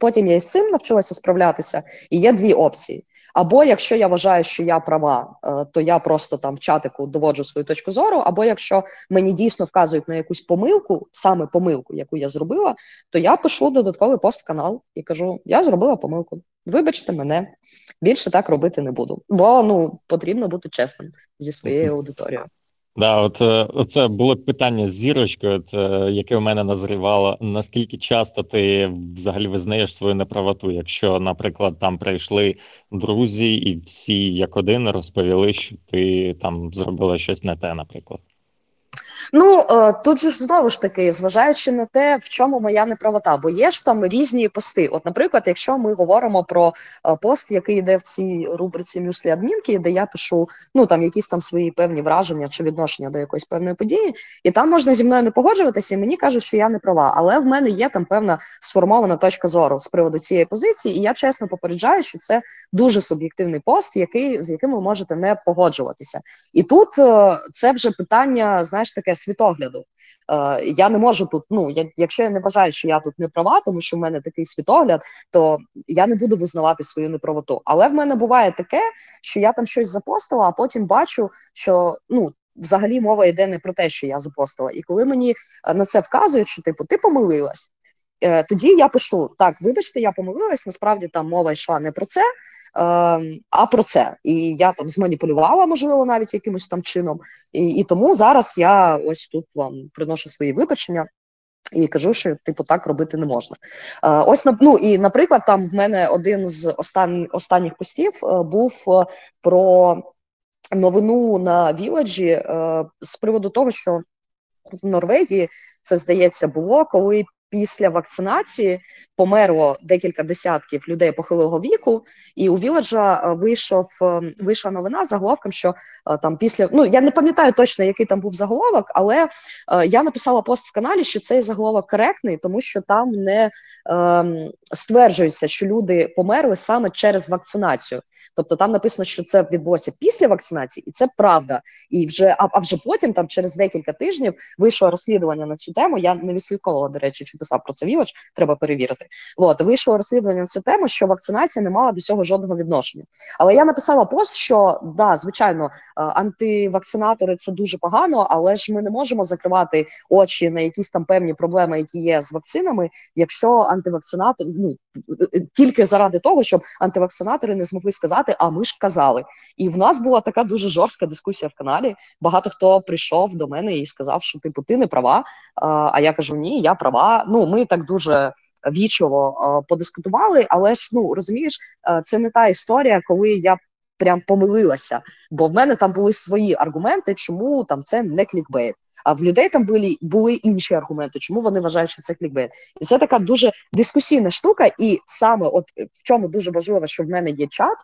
S2: Потім я із цим навчилася справлятися, і є дві опції. Або якщо я вважаю, що я права, е, то я просто там в чатику доводжу свою точку зору. Або якщо мені дійсно вказують на якусь помилку, саме помилку, яку я зробила, то я пишу додатковий пост канал і кажу: я зробила помилку. Вибачте мене, більше так робити не буду. Бо ну потрібно бути чесним зі своєю аудиторією.
S1: Да, от е, це було питання з зірочкою, от, е, яке в мене назрівало. Наскільки часто ти взагалі визнаєш свою неправоту? Якщо, наприклад, там прийшли друзі, і всі як один розповіли, що ти там зробила щось не те, наприклад.
S2: Ну е, тут же ж знову ж таки, зважаючи на те, в чому моя неправота, бо є ж там різні пости. От, наприклад, якщо ми говоримо про е, пост, який йде в цій рубриці мюслі адмінки, де я пишу ну там якісь там свої певні враження чи відношення до якоїсь певної події, і там можна зі мною не погоджуватися, і мені кажуть, що я не права. Але в мене є там певна сформована точка зору з приводу цієї позиції, і я чесно попереджаю, що це дуже суб'єктивний пост, який з яким ви можете не погоджуватися. І тут е, це вже питання, знаєш, таке світогляду. Е, Я не можу тут. Ну я, якщо я не вважаю, що я тут не права, тому що в мене такий світогляд, то я не буду визнавати свою неправоту. Але в мене буває таке, що я там щось запостила, а потім бачу, що ну. Взагалі мова йде не про те, що я запостила. І коли мені е, на це вказують, що типу ти помилилась, е, тоді я пишу: так, вибачте, я помилилась. Насправді там мова йшла не про це, а про це. І я там зманіпулювала, можливо, навіть якимось там чином. І і тому зараз я ось тут вам приношу свої вибачення. І кажу, що типу так робити не можна. Е, ось ну і наприклад, там в мене один з остан... останніх постів е, був е, про новину на Віладжі е, з приводу того, що в Норвегії це здається було, коли після вакцинації померло декілька десятків людей похилого віку, і у Віледжа е, вийшов е, вийшла новина заголовком, що е, там після ну я не пам'ятаю точно, який там був заголовок, але я написала пост в каналі, що цей заголовок коректний, тому що там не е, стверджується, що люди померли саме через вакцинацію. Тобто там написано, що це відбулося після вакцинації, і це правда. І вже а, а вже потім, там через декілька тижнів, вийшло розслідування на цю тему. Я не відслідковувала, до речі, чи писав про це Вілоч, треба перевірити. От вийшло розслідування на цю тему, що вакцинація не мала до цього жодного відношення. Але я написала пост, що да, звичайно, е, антивакцинатори це дуже погано, але ж ми не можемо закривати очі на якісь там певні проблеми, які є з вакцинами, якщо антивакцинатор ну тільки заради того, щоб антивакцинатори не змогли сказати, а ми ж казали. І в нас була така дуже жорстка дискусія в каналі. Багато хто прийшов до мене і сказав, що типу ти не права. А я кажу, ні, я права. Ну ми так дуже вічливо подискутували, але ж ну розумієш, це не та історія, коли я. Прям помилилася, бо в мене там були свої аргументи, чому там це не клікбейт. А в людей там були були інші аргументи, чому вони вважають, що це клікбейт. І це така дуже дискусійна штука. І саме, от в чому дуже важливо, що в мене є чат.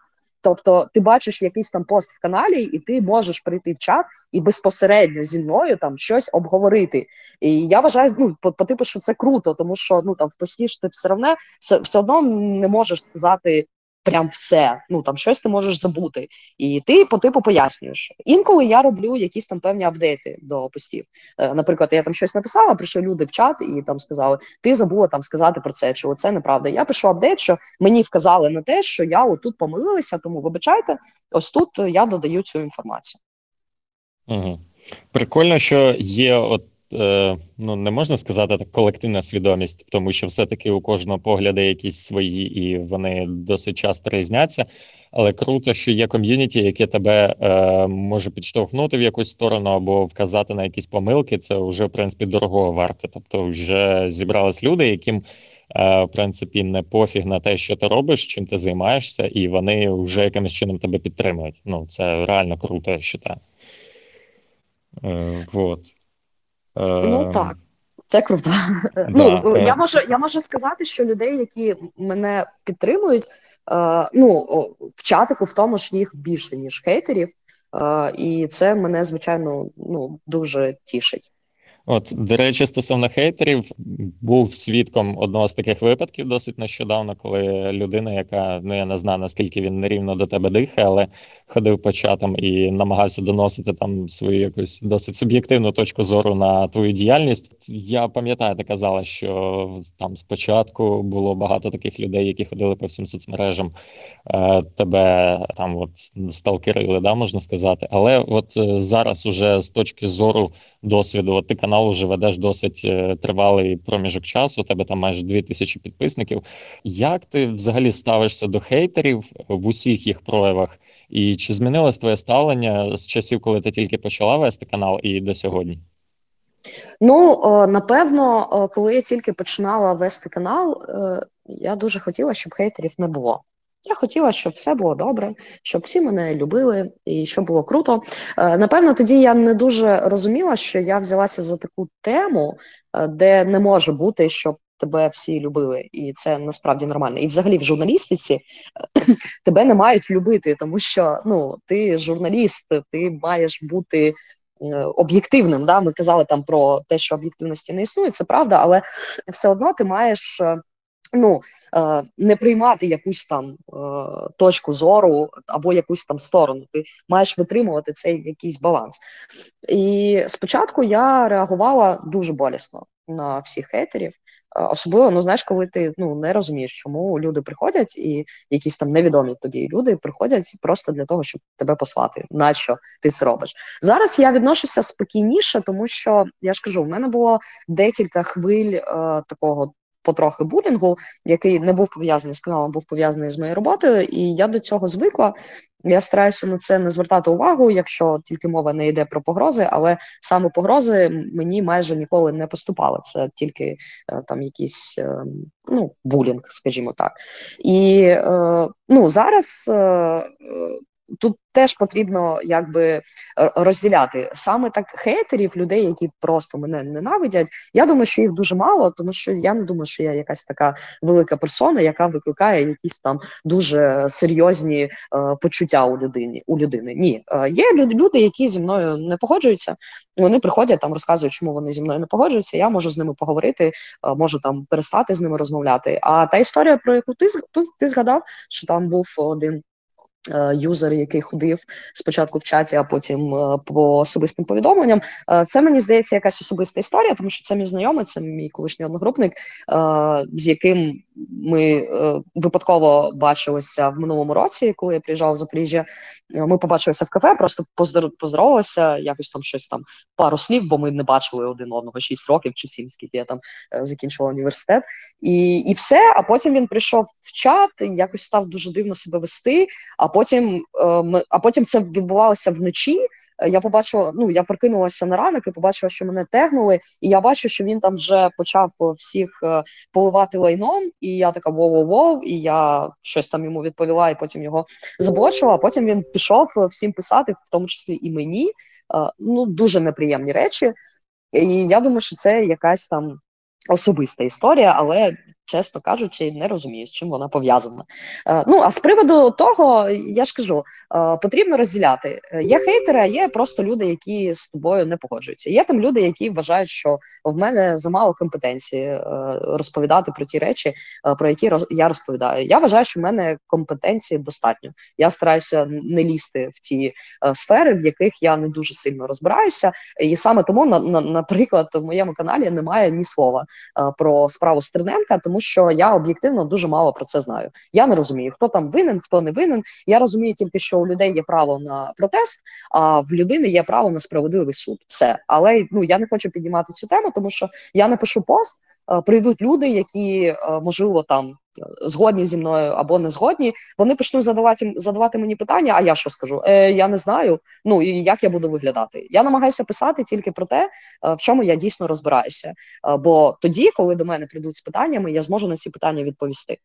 S2: Тобто, ти бачиш якийсь там пост в каналі, і ти можеш прийти в чат і безпосередньо зі мною там щось обговорити. І я вважаю, ну по, по типу, що це круто, тому що ну там в пості ж ти все одно все, все одно не можеш сказати прям все. Ну там щось ти можеш забути, і ти по типу пояснюєш. Інколи я роблю якісь там певні апдейти до постів. Е, наприклад, я там щось написала, прийшли люди в чат і там сказали: Ти забула там сказати про це, чи це неправда. Я пишу апдейт, що мені вказали на те, що я отут помилилася, тому вибачайте, ось тут я додаю цю інформацію.
S1: Угу. Прикольно, що є от ну не можна сказати так колективна свідомість, тому що все-таки у кожного погляди якісь свої, і вони досить часто різняться. Але круто, що є ком'юніті, яке тебе е, може підштовхнути в якусь сторону або вказати на якісь помилки. Це вже в принципі дорого варто. Тобто, вже зібрались люди, яким е, в принципі не пофіг на те, що ти робиш, чим ти займаєшся, і вони вже якимось чином тебе підтримують. Ну це реально круто, я вважаю. Е, вот.
S2: Ну ем, так, це круто. Да, ну е. я можу я можу сказати, що людей, які мене підтримують, е, ну в чатику в тому ж їх більше ніж хейтерів, е, і це мене звичайно ну дуже тішить.
S1: От, до речі, стосовно хейтерів, був свідком одного з таких випадків досить нещодавно, коли людина, яка ну я не знаю наскільки він нерівно до тебе дихає, але ходив по чатам і намагався доносити там свою якусь досить суб'єктивну точку зору на твою діяльність. Я пам'ятаю, ти казала, що там спочатку було багато таких людей, які ходили по всім соцмережам, тебе там от сталкерили, да, можна сказати. Але от е, зараз, уже з точки зору досвіду, от ти канал вже ведеш досить е, тривалий проміжок часу. У тебе там майже 2000 підписників. Як ти взагалі ставишся до хейтерів в усіх їх проявах? І чи змінилось твоє ставлення з часів, коли ти тільки почала вести канал, і до сьогодні?
S2: Ну напевно, коли я тільки починала вести канал, е, я дуже хотіла, щоб хейтерів не було. Я хотіла, щоб все було добре, щоб всі мене любили і щоб було круто. Е, напевно, тоді я не дуже розуміла, що я взялася за таку тему, е, де не може бути, щоб тебе всі любили, і це насправді нормально. І взагалі в журналістиці е, тебе не мають любити, тому що ну ти журналіст, ти маєш бути. Об'єктивним, да, ми казали там про те, що об'єктивності не існує, це правда, але все одно ти маєш ну е, не приймати якусь там е, точку зору або якусь там сторону. Ти маєш витримувати цей якийсь баланс. І спочатку я реагувала дуже болісно на всіх хейтерів. Е, особливо, ну знаєш, коли ти ну не розумієш, чому люди приходять, і якісь там невідомі тобі люди приходять просто для того, щоб тебе послати. На що ти це робиш зараз? Я відношуся спокійніше, тому що я ж кажу, в мене було декілька хвиль е, такого потрохи булінгу, який не був пов'язаний з каналом, був пов'язаний з моєю роботою, і я до цього звикла. Я стараюся на це не звертати увагу, якщо тільки мова не йде про погрози, але саме погрози мені майже ніколи не поступали. Це тільки е, там якийсь е, ну булінг, скажімо так. І е, ну зараз тут теж потрібно якби розділяти саме так хейтерів, людей, які просто мене ненавидять. Я думаю, що їх дуже мало, тому що я не думаю, що я якась така велика персона, яка викликає якісь там дуже серйозні е, почуття у людині. У людини ні, е, є люди, які зі мною не погоджуються. Вони приходять там, розказують, чому вони зі мною не погоджуються. Я можу з ними поговорити, е, можу там перестати з ними розмовляти. А та історія, про яку ти ти згадав, що там був один Е, юзер, який ходив спочатку в чаті, а потім е, по особистим повідомленням. Е, це мені здається якась особиста історія, тому що це мій знайомий, це мій колишній одногрупник, з яким ми випадково бачилися в минулому році, коли я приїжджав в Запоріжжя. Ми побачилися в кафе, просто поздоровалися, якось там щось там пару слів, бо ми не бачили один одного 6 років чи 7, скільки я там закінчила університет, і і все. А потім він прийшов в чат, якось став дуже дивно себе вести. А потім е, а потім це відбувалося вночі. Е, я побачила, ну я прокинулася на ранок і побачила, що мене тегнули, і я бачу, що він там вже почав всіх е, поливати лайном. І я така воу-воу-воу, і я щось там йому відповіла, і потім його заблочила. А потім він пішов всім писати, в тому числі і мені. Ну дуже неприємні речі. І я думаю, що це якась там особиста історія, але чесно кажучи, не розумію, з чим вона пов'язана. Е, ну а з приводу того, я ж кажу, е, потрібно розділяти. Є хейтери, а є просто люди, які з тобою не погоджуються. Є там люди, які вважають, що в мене замало компетенції е, розповідати про ті речі, про які я розповідаю. Я вважаю, що в мене компетенції достатньо. Я стараюся не лізти в ті сфери, в яких я не дуже сильно розбираюся, і саме тому на, на наприклад в моєму каналі немає ні слова про справу Стерненка, тому що я об'єктивно дуже мало про це знаю. Я не розумію, хто там винен, хто не винен. Я розумію тільки, що у людей є право на протест, а в людини є право на справедливий суд. Все, але ну я не хочу піднімати цю тему, тому що я напишу пост. Е, прийдуть люди, які е, можливо там згодні зі мною або не згодні. Вони почнуть задавати задавати мені питання. А я що скажу? Е, Я не знаю. Ну і як я буду виглядати. Я намагаюся писати тільки про те, е, в чому я дійсно розбираюся. Бо тоді, коли до мене прийдуть з питаннями, я зможу на ці питання відповісти.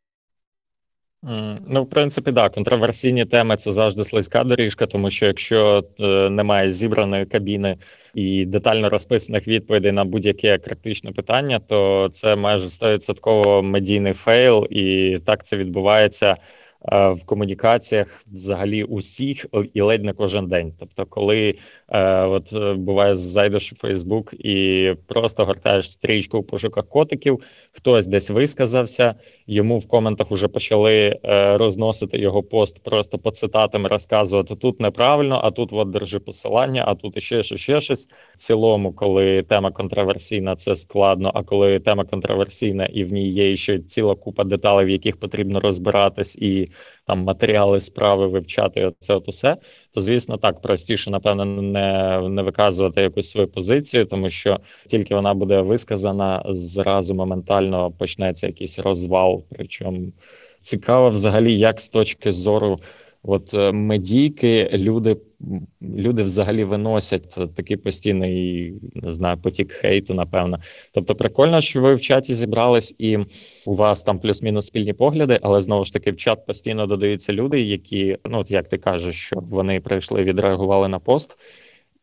S1: Ну, в принципі, да, контроверсійні теми це завжди слизька доріжка, тому що якщо е, немає зібраної кабіни і детально розписаних відповідей на будь-яке критичне питання, то це майже 100% медійний фейл, і так це відбувається в комунікаціях взагалі усіх і ледь не кожен день. Тобто, коли е, от е, буває, зайдеш у Фейсбук і просто гортаєш стрічку в пошуках котиків, хтось десь висказався, йому в коментах вже почали е, розносити його пост просто по цитатам, розказувати тут неправильно, а тут от держи посилання, а тут іще ще, ще щось. В цілому, коли тема контроверсійна, це складно. А коли тема контроверсійна і в ній є ще ціла купа деталей, в яких потрібно розбиратись і там матеріали справи вивчати це от усе, то звісно так простіше, напевно, не не виказувати якусь свою позицію, тому що тільки вона буде висказана, зразу моментально почнеться якийсь розвал. Причому цікаво, взагалі, як з точки зору. От е, медійки, люди люди взагалі виносять такий постійний не знаю, потік хейту, напевно. Тобто, прикольно, що ви в чаті зібрались, і у вас там плюс-мінус спільні погляди, але знову ж таки в чат постійно додаються люди, які, ну от як ти кажеш, що вони прийшли, відреагували на пост.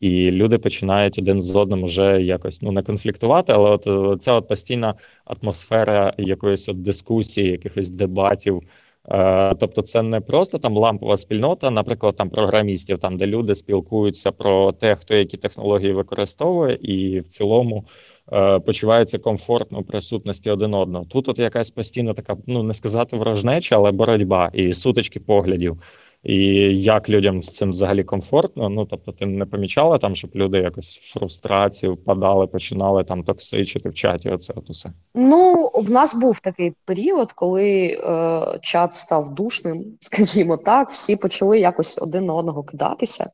S1: І люди починають один з одним вже якось ну не конфліктувати, але от ця от постійна атмосфера якоїсь от дискусії, якихось дебатів. Е, тобто, це не просто там лампова спільнота, наприклад, там програмістів, там де люди спілкуються про те, хто які технології використовує, і в цілому е, почуваються комфортно у присутності один одного. Тут от якась постійна така, ну не сказати ворожнеча, але боротьба і сутички поглядів. І як людям з цим взагалі комфортно? Ну тобто, ти не помічала там, щоб люди якось в фрустрацію впадали, починали там токсичити в чаті. Оце от усе.
S2: Ну в нас був такий період, коли е, чат став душним, скажімо так, всі почали якось один на одного кидатися,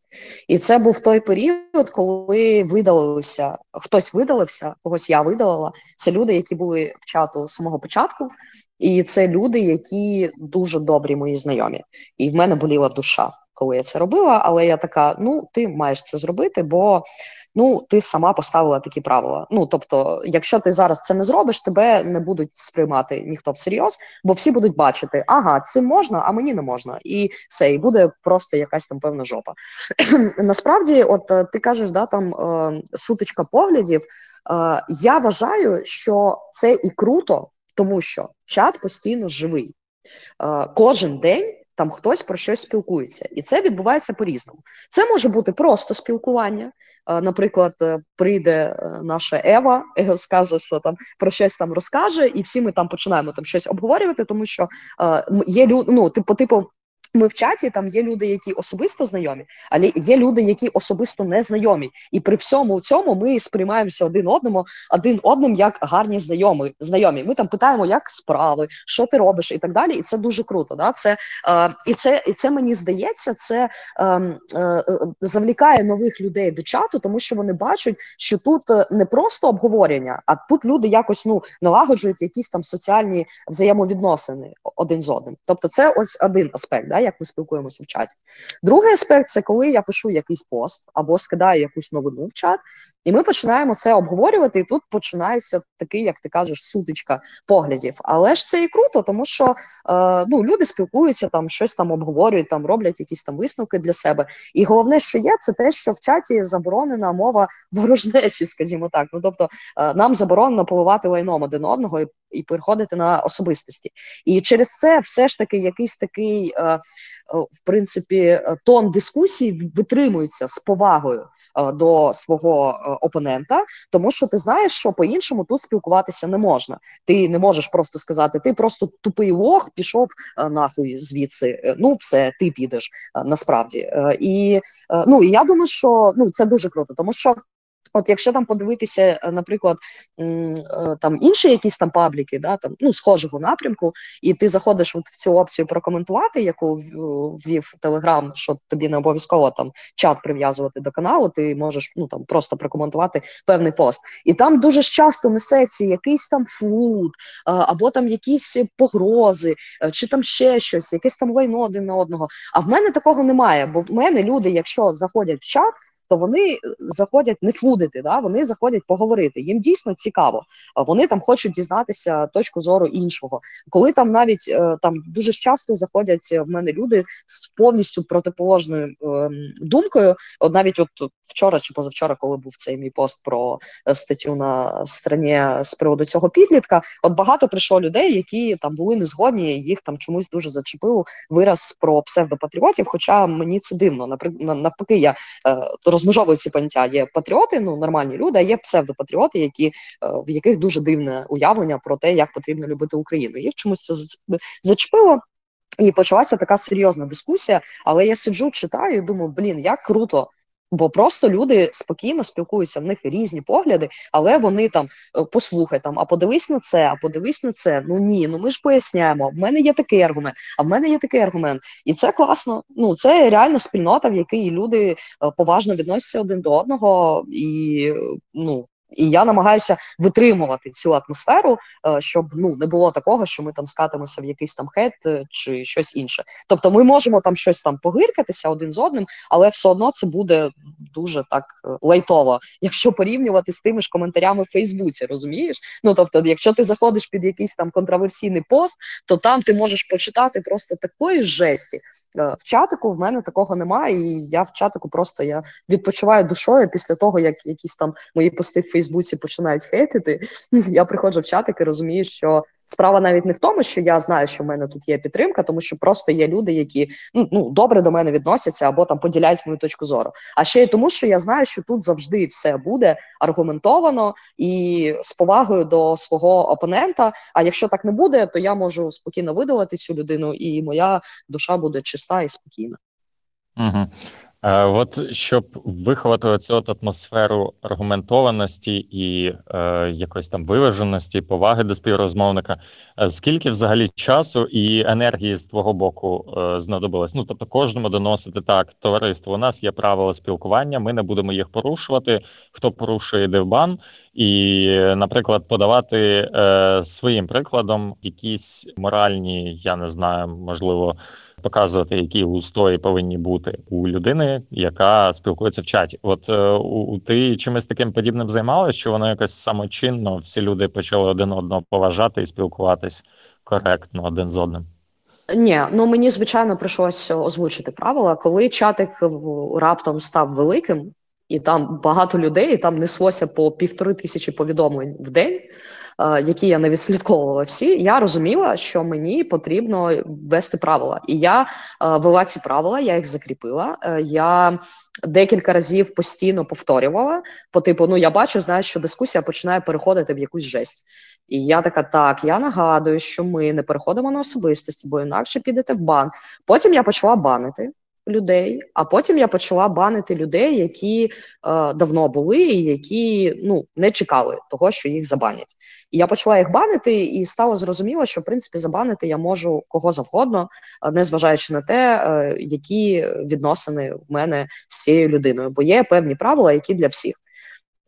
S2: і це був той період, коли видалилися. Хтось видалився, когось я видалила. Це люди, які були в чату з самого початку. І це люди, які дуже добрі мої знайомі. І в мене боліла душа, коли я це робила. Але я така: ну, ти маєш це зробити, бо ну ти сама поставила такі правила. Ну тобто, якщо ти зараз це не зробиш, тебе не будуть сприймати ніхто всерйоз, бо всі будуть бачити, ага, цим можна, а мені не можна, і все, і буде просто якась там певна жопа. Насправді, от е, ти кажеш, да там е, сутичка поглядів. Е, я вважаю, що це і круто тому що чат постійно живий. Е, Кожен день там хтось про щось спілкується, і це відбувається по-різному. Це може бути просто спілкування. Е, наприклад, е, прийде наша Ева, скаже, що там про щось там розкаже, і всі ми там починаємо там щось обговорювати, тому що є ну, типу, типу, ми в чаті там є люди, які особисто знайомі, але є люди, які особисто не знайомі. І при всьому цьому ми сприймаємося один одному, один одним як гарні знайомі. Знайомі. Ми там питаємо, як справи, що ти робиш, і так далі. І це дуже круто. Да? Це е, і це і це мені здається, це е, е, завлікає нових людей до чату, тому що вони бачать, що тут е, не просто обговорення, а тут люди якось ну налагоджують якісь там соціальні взаємовідносини один з одним. Тобто, це ось один аспект. Да? Як ми спілкуємося в чаті. Другий аспект це коли я пишу якийсь пост або скидаю якусь новину в чат, і ми починаємо це обговорювати. І тут починається такий, як ти кажеш, сутичка поглядів. Але ж це і круто, тому що е, ну люди спілкуються там, щось там обговорюють, там роблять якісь там висновки для себе. І головне, що є, це те, що в чаті заборонена мова ворожнечі, скажімо так. Ну тобто е, нам заборонено поливати лайном один одного і, і переходити на особистості. І через це все ж таки якийсь такий, е, в принципі, тон дискусії витримується з повагою. До свого опонента, тому що ти знаєш, що по-іншому тут спілкуватися не можна. Ти не можеш просто сказати, ти просто тупий лох, пішов нахуй звідси. Ну, все, ти підеш насправді. І ну і я думаю, що ну це дуже круто, тому що От, якщо там подивитися, е, наприклад, е, там інші якісь там пабліки, да там ну схожого напрямку, і ти заходиш от в цю опцію прокоментувати, яку ввів Телеграм, що тобі не обов'язково там чат прив'язувати до каналу, ти можеш ну там просто прокоментувати певний пост, і там дуже часто несеться якийсь там флут, або там якісь погрози, е, чи там ще щось, якесь там лайно один на одного. А в мене такого немає, бо в мене люди, якщо заходять в чат то вони е, заходять не флудити, да вони заходять поговорити. Їм дійсно цікаво. Вони там хочуть дізнатися точку зору іншого. Коли там навіть е, там дуже часто заходять в мене люди з повністю протиположною ем, думкою. От навіть от вчора чи позавчора, коли був цей мій пост про е, статтю на стороні з приводу цього підлітка, от багато прийшло людей, які там були незгодні, їх там чомусь дуже зачепив вираз про псевдопатріотів. Хоча мені це дивно, навпаки, я розмежовують ці поняття. Є патріоти, ну нормальні люди, а є псевдопатріоти, які е, в яких дуже дивне уявлення про те, як потрібно любити Україну. Їх чомусь це зачепило. І почалася така серйозна дискусія. Але я сиджу, читаю і думаю, блін, як круто, Бо просто люди спокійно спілкуються, в них різні погляди, але вони там е, послухай там, а подивись на це, а подивись на це. Ну ні, ну ми ж поясняємо. В мене є такий аргумент, а в мене є такий аргумент, і це класно. Ну це реально спільнота, в якій люди е, поважно відносяться один до одного, і ну і я намагаюся витримувати цю атмосферу, е, щоб ну не було такого, що ми там скатимося в якийсь там хет е, чи щось інше. Тобто, ми можемо там щось там погиркатися один з одним, але все одно це буде дуже так е, лайтово, якщо порівнювати з тими ж коментарями в Фейсбуці, розумієш? Ну тобто, якщо ти заходиш під якийсь там контроверсійний пост, то там ти можеш почитати просто такої жесті. В чатику в мене такого немає, і я в чатику просто я відпочиваю душою після того, як якісь там мої пости в Фейсбуці починають хейтити. Я приходжу в чатик і розумію, що справа навіть не в тому, що я знаю, що в мене тут є підтримка, тому що просто є люди, які ну, ну добре до мене відносяться або там поділяють мою точку зору. А ще й тому, що я знаю, що тут завжди все буде аргументовано і з повагою до свого опонента. А якщо так не буде, то я можу спокійно видалити цю людину, і моя душа буде чиста і спокійна.
S1: Угу. Е, от щоб виховати цю атмосферу аргументованості і е, якоїсь там виваженості, поваги до співрозмовника, е, скільки взагалі часу і енергії з твого боку е, знадобилось? Ну тобто, кожному доносити так, товариство, у нас є правила спілкування, ми не будемо їх порушувати. Хто порушує йде в бан, і, наприклад, подавати е, своїм прикладом якісь моральні, я не знаю, можливо показувати, які устої повинні бути у людини, яка спілкується в чаті. От е, у ти чимось таким подібним займалась, що воно якось самочинно всі люди почали один одного поважати і спілкуватись коректно один з одним.
S2: Ні, ну мені звичайно прийшлося озвучити правила, коли чатик раптом став великим, і там багато людей, і там неслося по півтори тисячі повідомлень в день. Е, які я не відслідковувала всі, я розуміла, що мені потрібно ввести правила, і я е, вела ці правила, я їх закріпила. Е, я декілька разів постійно повторювала по типу: ну я бачу, знаю, що дискусія починає переходити в якусь жесть. І я така, так, я нагадую, що ми не переходимо на особистості, бо інакше підете в бан. Потім я почала банити людей, а потім я почала банити людей, які е, давно були, і які ну не чекали того, що їх забанять. І я почала їх банити, і стало зрозуміло, що в принципі забанити я можу кого завгодно, е, незважаючи на те, е, які відносини в мене з цією людиною, бо є певні правила, які для всіх.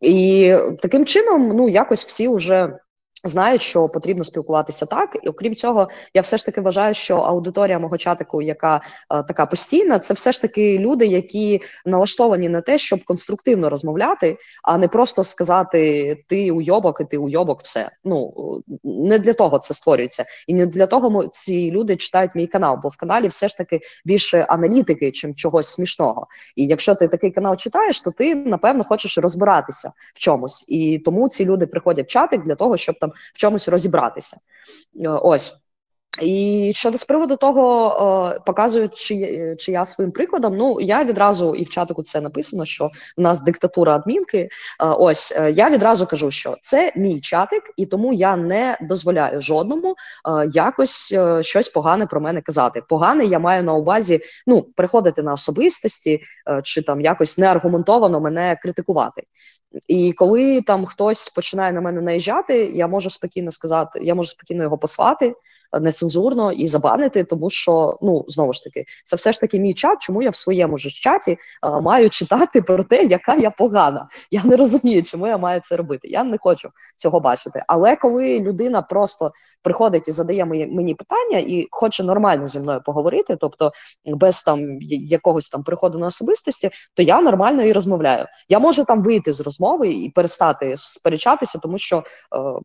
S2: І таким чином, ну якось всі вже знають, що потрібно спілкуватися так, і окрім цього, я все ж таки вважаю, що аудиторія мого чатику, яка е, така постійна, це все ж таки люди, які налаштовані на те, щоб конструктивно розмовляти, а не просто сказати ти уйобок і ти уйобок, все. Ну не для того це створюється, і не для того ці люди читають мій канал, бо в каналі все ж таки більше аналітики, чим чогось смішного. І якщо ти такий канал читаєш, то ти напевно хочеш розбиратися в чомусь, і тому ці люди приходять в чатик для того, щоб там в чомусь розібратися. Е, ось. І щодо з приводу того, е, показують, чи чи я своїм прикладом. Ну я відразу і в чатику це написано, що в нас диктатура адмінки. Е, ось я відразу кажу, що це мій чатик, і тому я не дозволяю жодному якось щось погане про мене казати. Погане я маю на увазі ну приходити на особистості чи там якось неаргументовано мене критикувати. І коли там хтось починає на мене наїжджати, я можу спокійно сказати, я можу спокійно його послати нецензурно і забанити, тому що ну знову ж таки це все ж таки мій чат. Чому я в своєму ж чаті а, маю читати про те, яка я погана? Я не розумію, чому я маю це робити. Я не хочу цього бачити. Але коли людина просто приходить і задає мені питання і хоче нормально зі мною поговорити, тобто без там якогось там приходу на особистості, то я нормально і розмовляю. Я можу там вийти з розмови і перестати сперечатися, тому що е,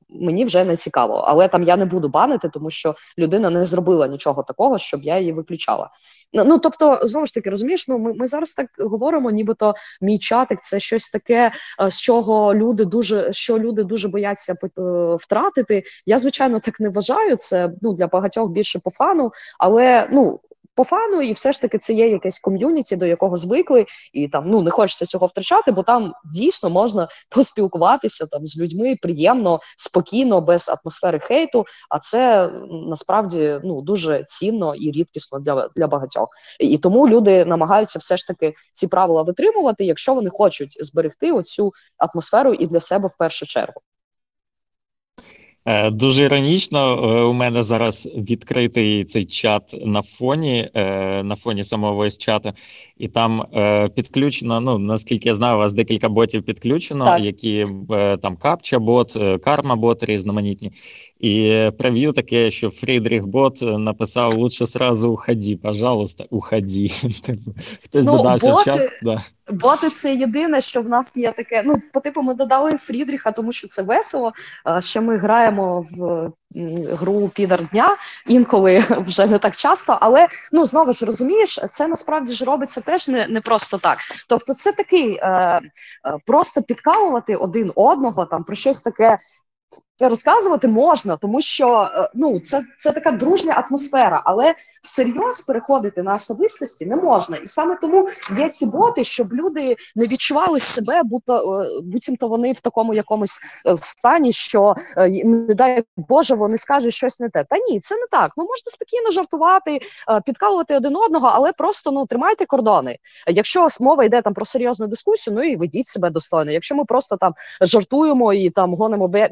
S2: мені вже не цікаво. Але там я не буду банити, тому що людина не зробила нічого такого, щоб я її виключала. Ну, ну тобто, знову ж таки, розумієш, ну ми ми зараз так говоримо, нібито мій чатик це щось таке, е, з чого люди дуже що люди дуже бояться е, втратити. Я звичайно так не вважаю. Це ну для багатьох більше по фану, але ну по фану, і все ж таки це є якесь ком'юніті, до якого звикли, і там ну не хочеться цього втрачати, бо там дійсно можна поспілкуватися там з людьми приємно, спокійно, без атмосфери хейту. А це насправді ну дуже цінно і рідкісно для для багатьох. І тому люди намагаються все ж таки ці правила витримувати, якщо вони хочуть зберегти оцю атмосферу і для себе в першу чергу.
S1: Е, дуже іронічно, е, у мене зараз відкритий цей чат на фоні, е, на фоні самого весь чату, і там підключено. Ну наскільки я знаю, у вас декілька ботів підключено, так. які там капча бот, карма бот різноманітні. І прев'ю таке, що Фрідріх Бот написав лучше сразу уходи, пожалуйста, уходи. Хтось ну, додався боти, в чат. Да.
S2: Боти це єдине, що в нас є таке. Ну, по типу, ми додали Фрідріха, тому що це весело. Ще ми граємо в гру підар дня, інколи вже не так часто. Але ну знову ж розумієш, це насправді ж робиться теж не не просто так. Тобто, це такий е, е, просто підкалувати один одного, там про щось таке Розказувати можна, тому що е, ну це це така дружня атмосфера, але всерйоз переходити на особистості не можна, і саме тому є ці боти, щоб люди не відчували себе, будто е, буцімто вони в такому якомусь е, стані, що не дай Боже, вони скажуть щось не те. Та ні, це не так. Ну можна спокійно жартувати, підкалувати один одного, але просто ну тримайте кордони. Якщо мова йде там про серйозну дискусію, ну і ведіть себе достойно. Якщо ми просто там жартуємо і там гонимо бе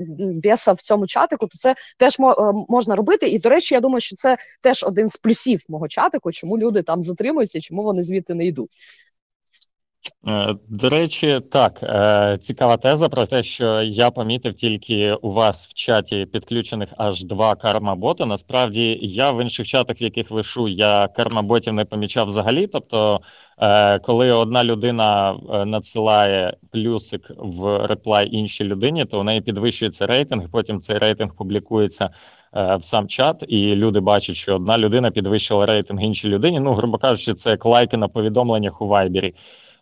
S2: біса в цьому чатику, то це теж е, можна робити. І до речі, я думаю, що це теж один з плюсів мого чатику, чому люди там затримуються, чому вони звідти не йдуть.
S1: Е, до речі, так е, цікава теза про те, що я помітив тільки у вас в чаті підключених аж два карма-боти. Насправді я в інших чатах, в яких лишу, я карма-ботів не помічав взагалі. Тобто, е, коли одна людина надсилає плюсик в реплай іншій людині, то у неї підвищується рейтинг. Потім цей рейтинг публікується. В сам чат, і люди бачать, що одна людина підвищила рейтинг іншій людині. Ну, грубо кажучи, це як лайки на повідомленнях у вайбері.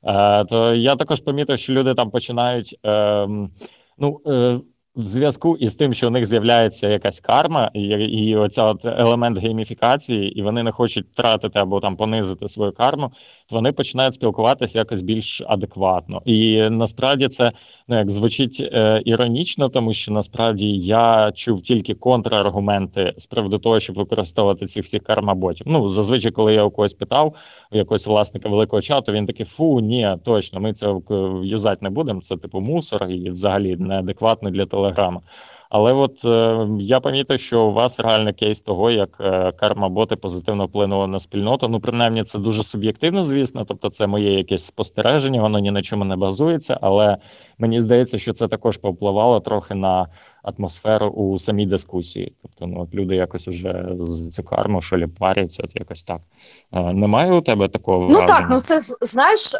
S1: Е, то я також помітив, що люди там починають. Ем, ну, е, в зв'язку із тим, що у них з'являється якась карма, і і оця от елемент гейміфікації, і вони не хочуть втратити або там понизити свою карму, вони починають спілкуватися якось більш адекватно. І насправді це ну як звучить е, іронічно, тому що насправді я чув тільки контраргументи з приводу того, щоб використовувати цих всіх кармаботів. Ну зазвичай, коли я у когось питав у якогось власника великого чату, він такий фу, ні, точно, ми це юзати не будемо. Це типу мусор і взагалі неадекватно для телеграма. Але от е, я помітив, що у вас реально кейс того, як е, карма-боти позитивно вплинули на спільноту. Ну, принаймні, це дуже суб'єктивно, звісно. Тобто, це моє якесь спостереження, воно ні на чому не базується. Але мені здається, що це також повпливало трохи на атмосферу у самій дискусії. Тобто, ну от люди якось уже з цю карму що лі паряться, от якось так. Е, немає у тебе такого враження?
S2: Ну так, ну це знаєш,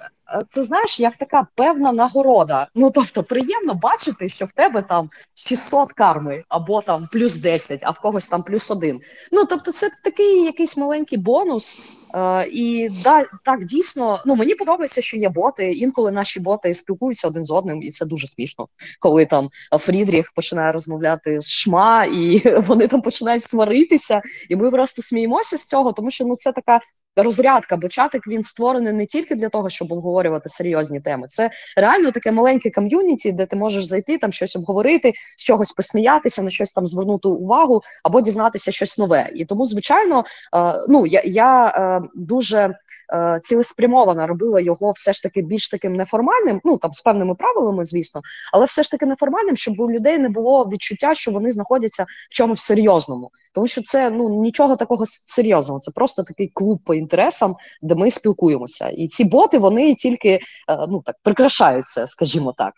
S2: це знаєш, як така певна нагорода. Ну тобто, приємно бачити, що в тебе там 600 карми, або там плюс 10, а в когось там плюс один. Ну тобто, це такий якийсь маленький бонус. Е, І да, так дійсно, ну мені подобається, що є боти. Інколи наші боти спілкуються один з одним, і це дуже смішно, коли там Фрідріх починає розмовляти з шма, і вони там починають сваритися, і ми просто сміємося з цього, тому що ну це така розрядка, бо чатик він створений не тільки для того, щоб обговорювати серйозні теми. Це реально таке маленьке ком'юніті, де ти можеш зайти, там щось обговорити, з чогось посміятися, на щось там звернути увагу або дізнатися щось нове. І тому, звичайно, е, ну я я е, дуже е, цілеспрямовано робила його все ж таки більш таким неформальним, ну там з певними правилами, звісно, але все ж таки неформальним, щоб у людей не було відчуття, що вони знаходяться в чомусь серйозному, тому що це ну нічого такого серйозного. Це просто такий клуб по інтересам, де ми спілкуємося. І ці боти вони тільки е, ну так прикрашаються, скажімо так.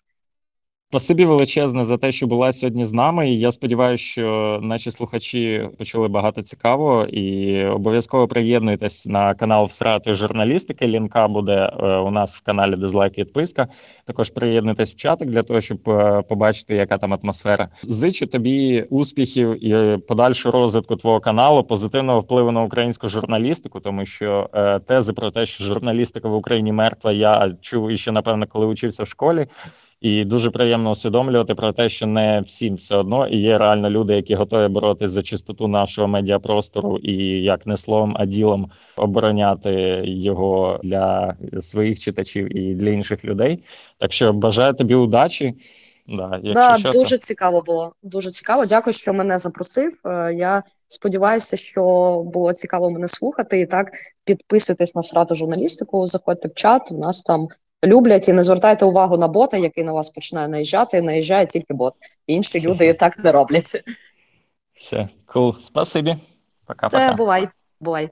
S1: Спасибі величезне за те, що була сьогодні з нами. І Я сподіваюся, що наші слухачі почули багато цікавого і обов'язково приєднуйтесь на канал Всратої журналістики. Лінка буде е, у нас в каналі Дизлайк відписка. Також приєднуйтесь в чатик для того, щоб е, побачити, яка там атмосфера. Зичу тобі успіхів і подальшого розвитку твого каналу, позитивного впливу на українську журналістику, тому що е, тези про те, що журналістика в Україні мертва, я чув і ще напевно, коли учився в школі. І дуже приємно усвідомлювати про те, що не всім все одно і є реально люди, які готові боротися за чистоту нашого медіапростору і як не словом, а ділом обороняти його для своїх читачів і для інших людей. Так що бажаю тобі удачі.
S2: Да, да що, дуже то... цікаво було. Дуже цікаво. Дякую, що мене запросив. Е, я сподіваюся, що було цікаво мене слухати. І так підписуйтесь на всрату журналістику. Заходьте в чат. У нас там люблять і не звертайте увагу на бота, який на вас починає наїжджати. Наїжджає тільки бот. Інші люди і так не роблять.
S1: Все, cool. Спасибі.
S2: Пока-пока. Все, бувай, бувай.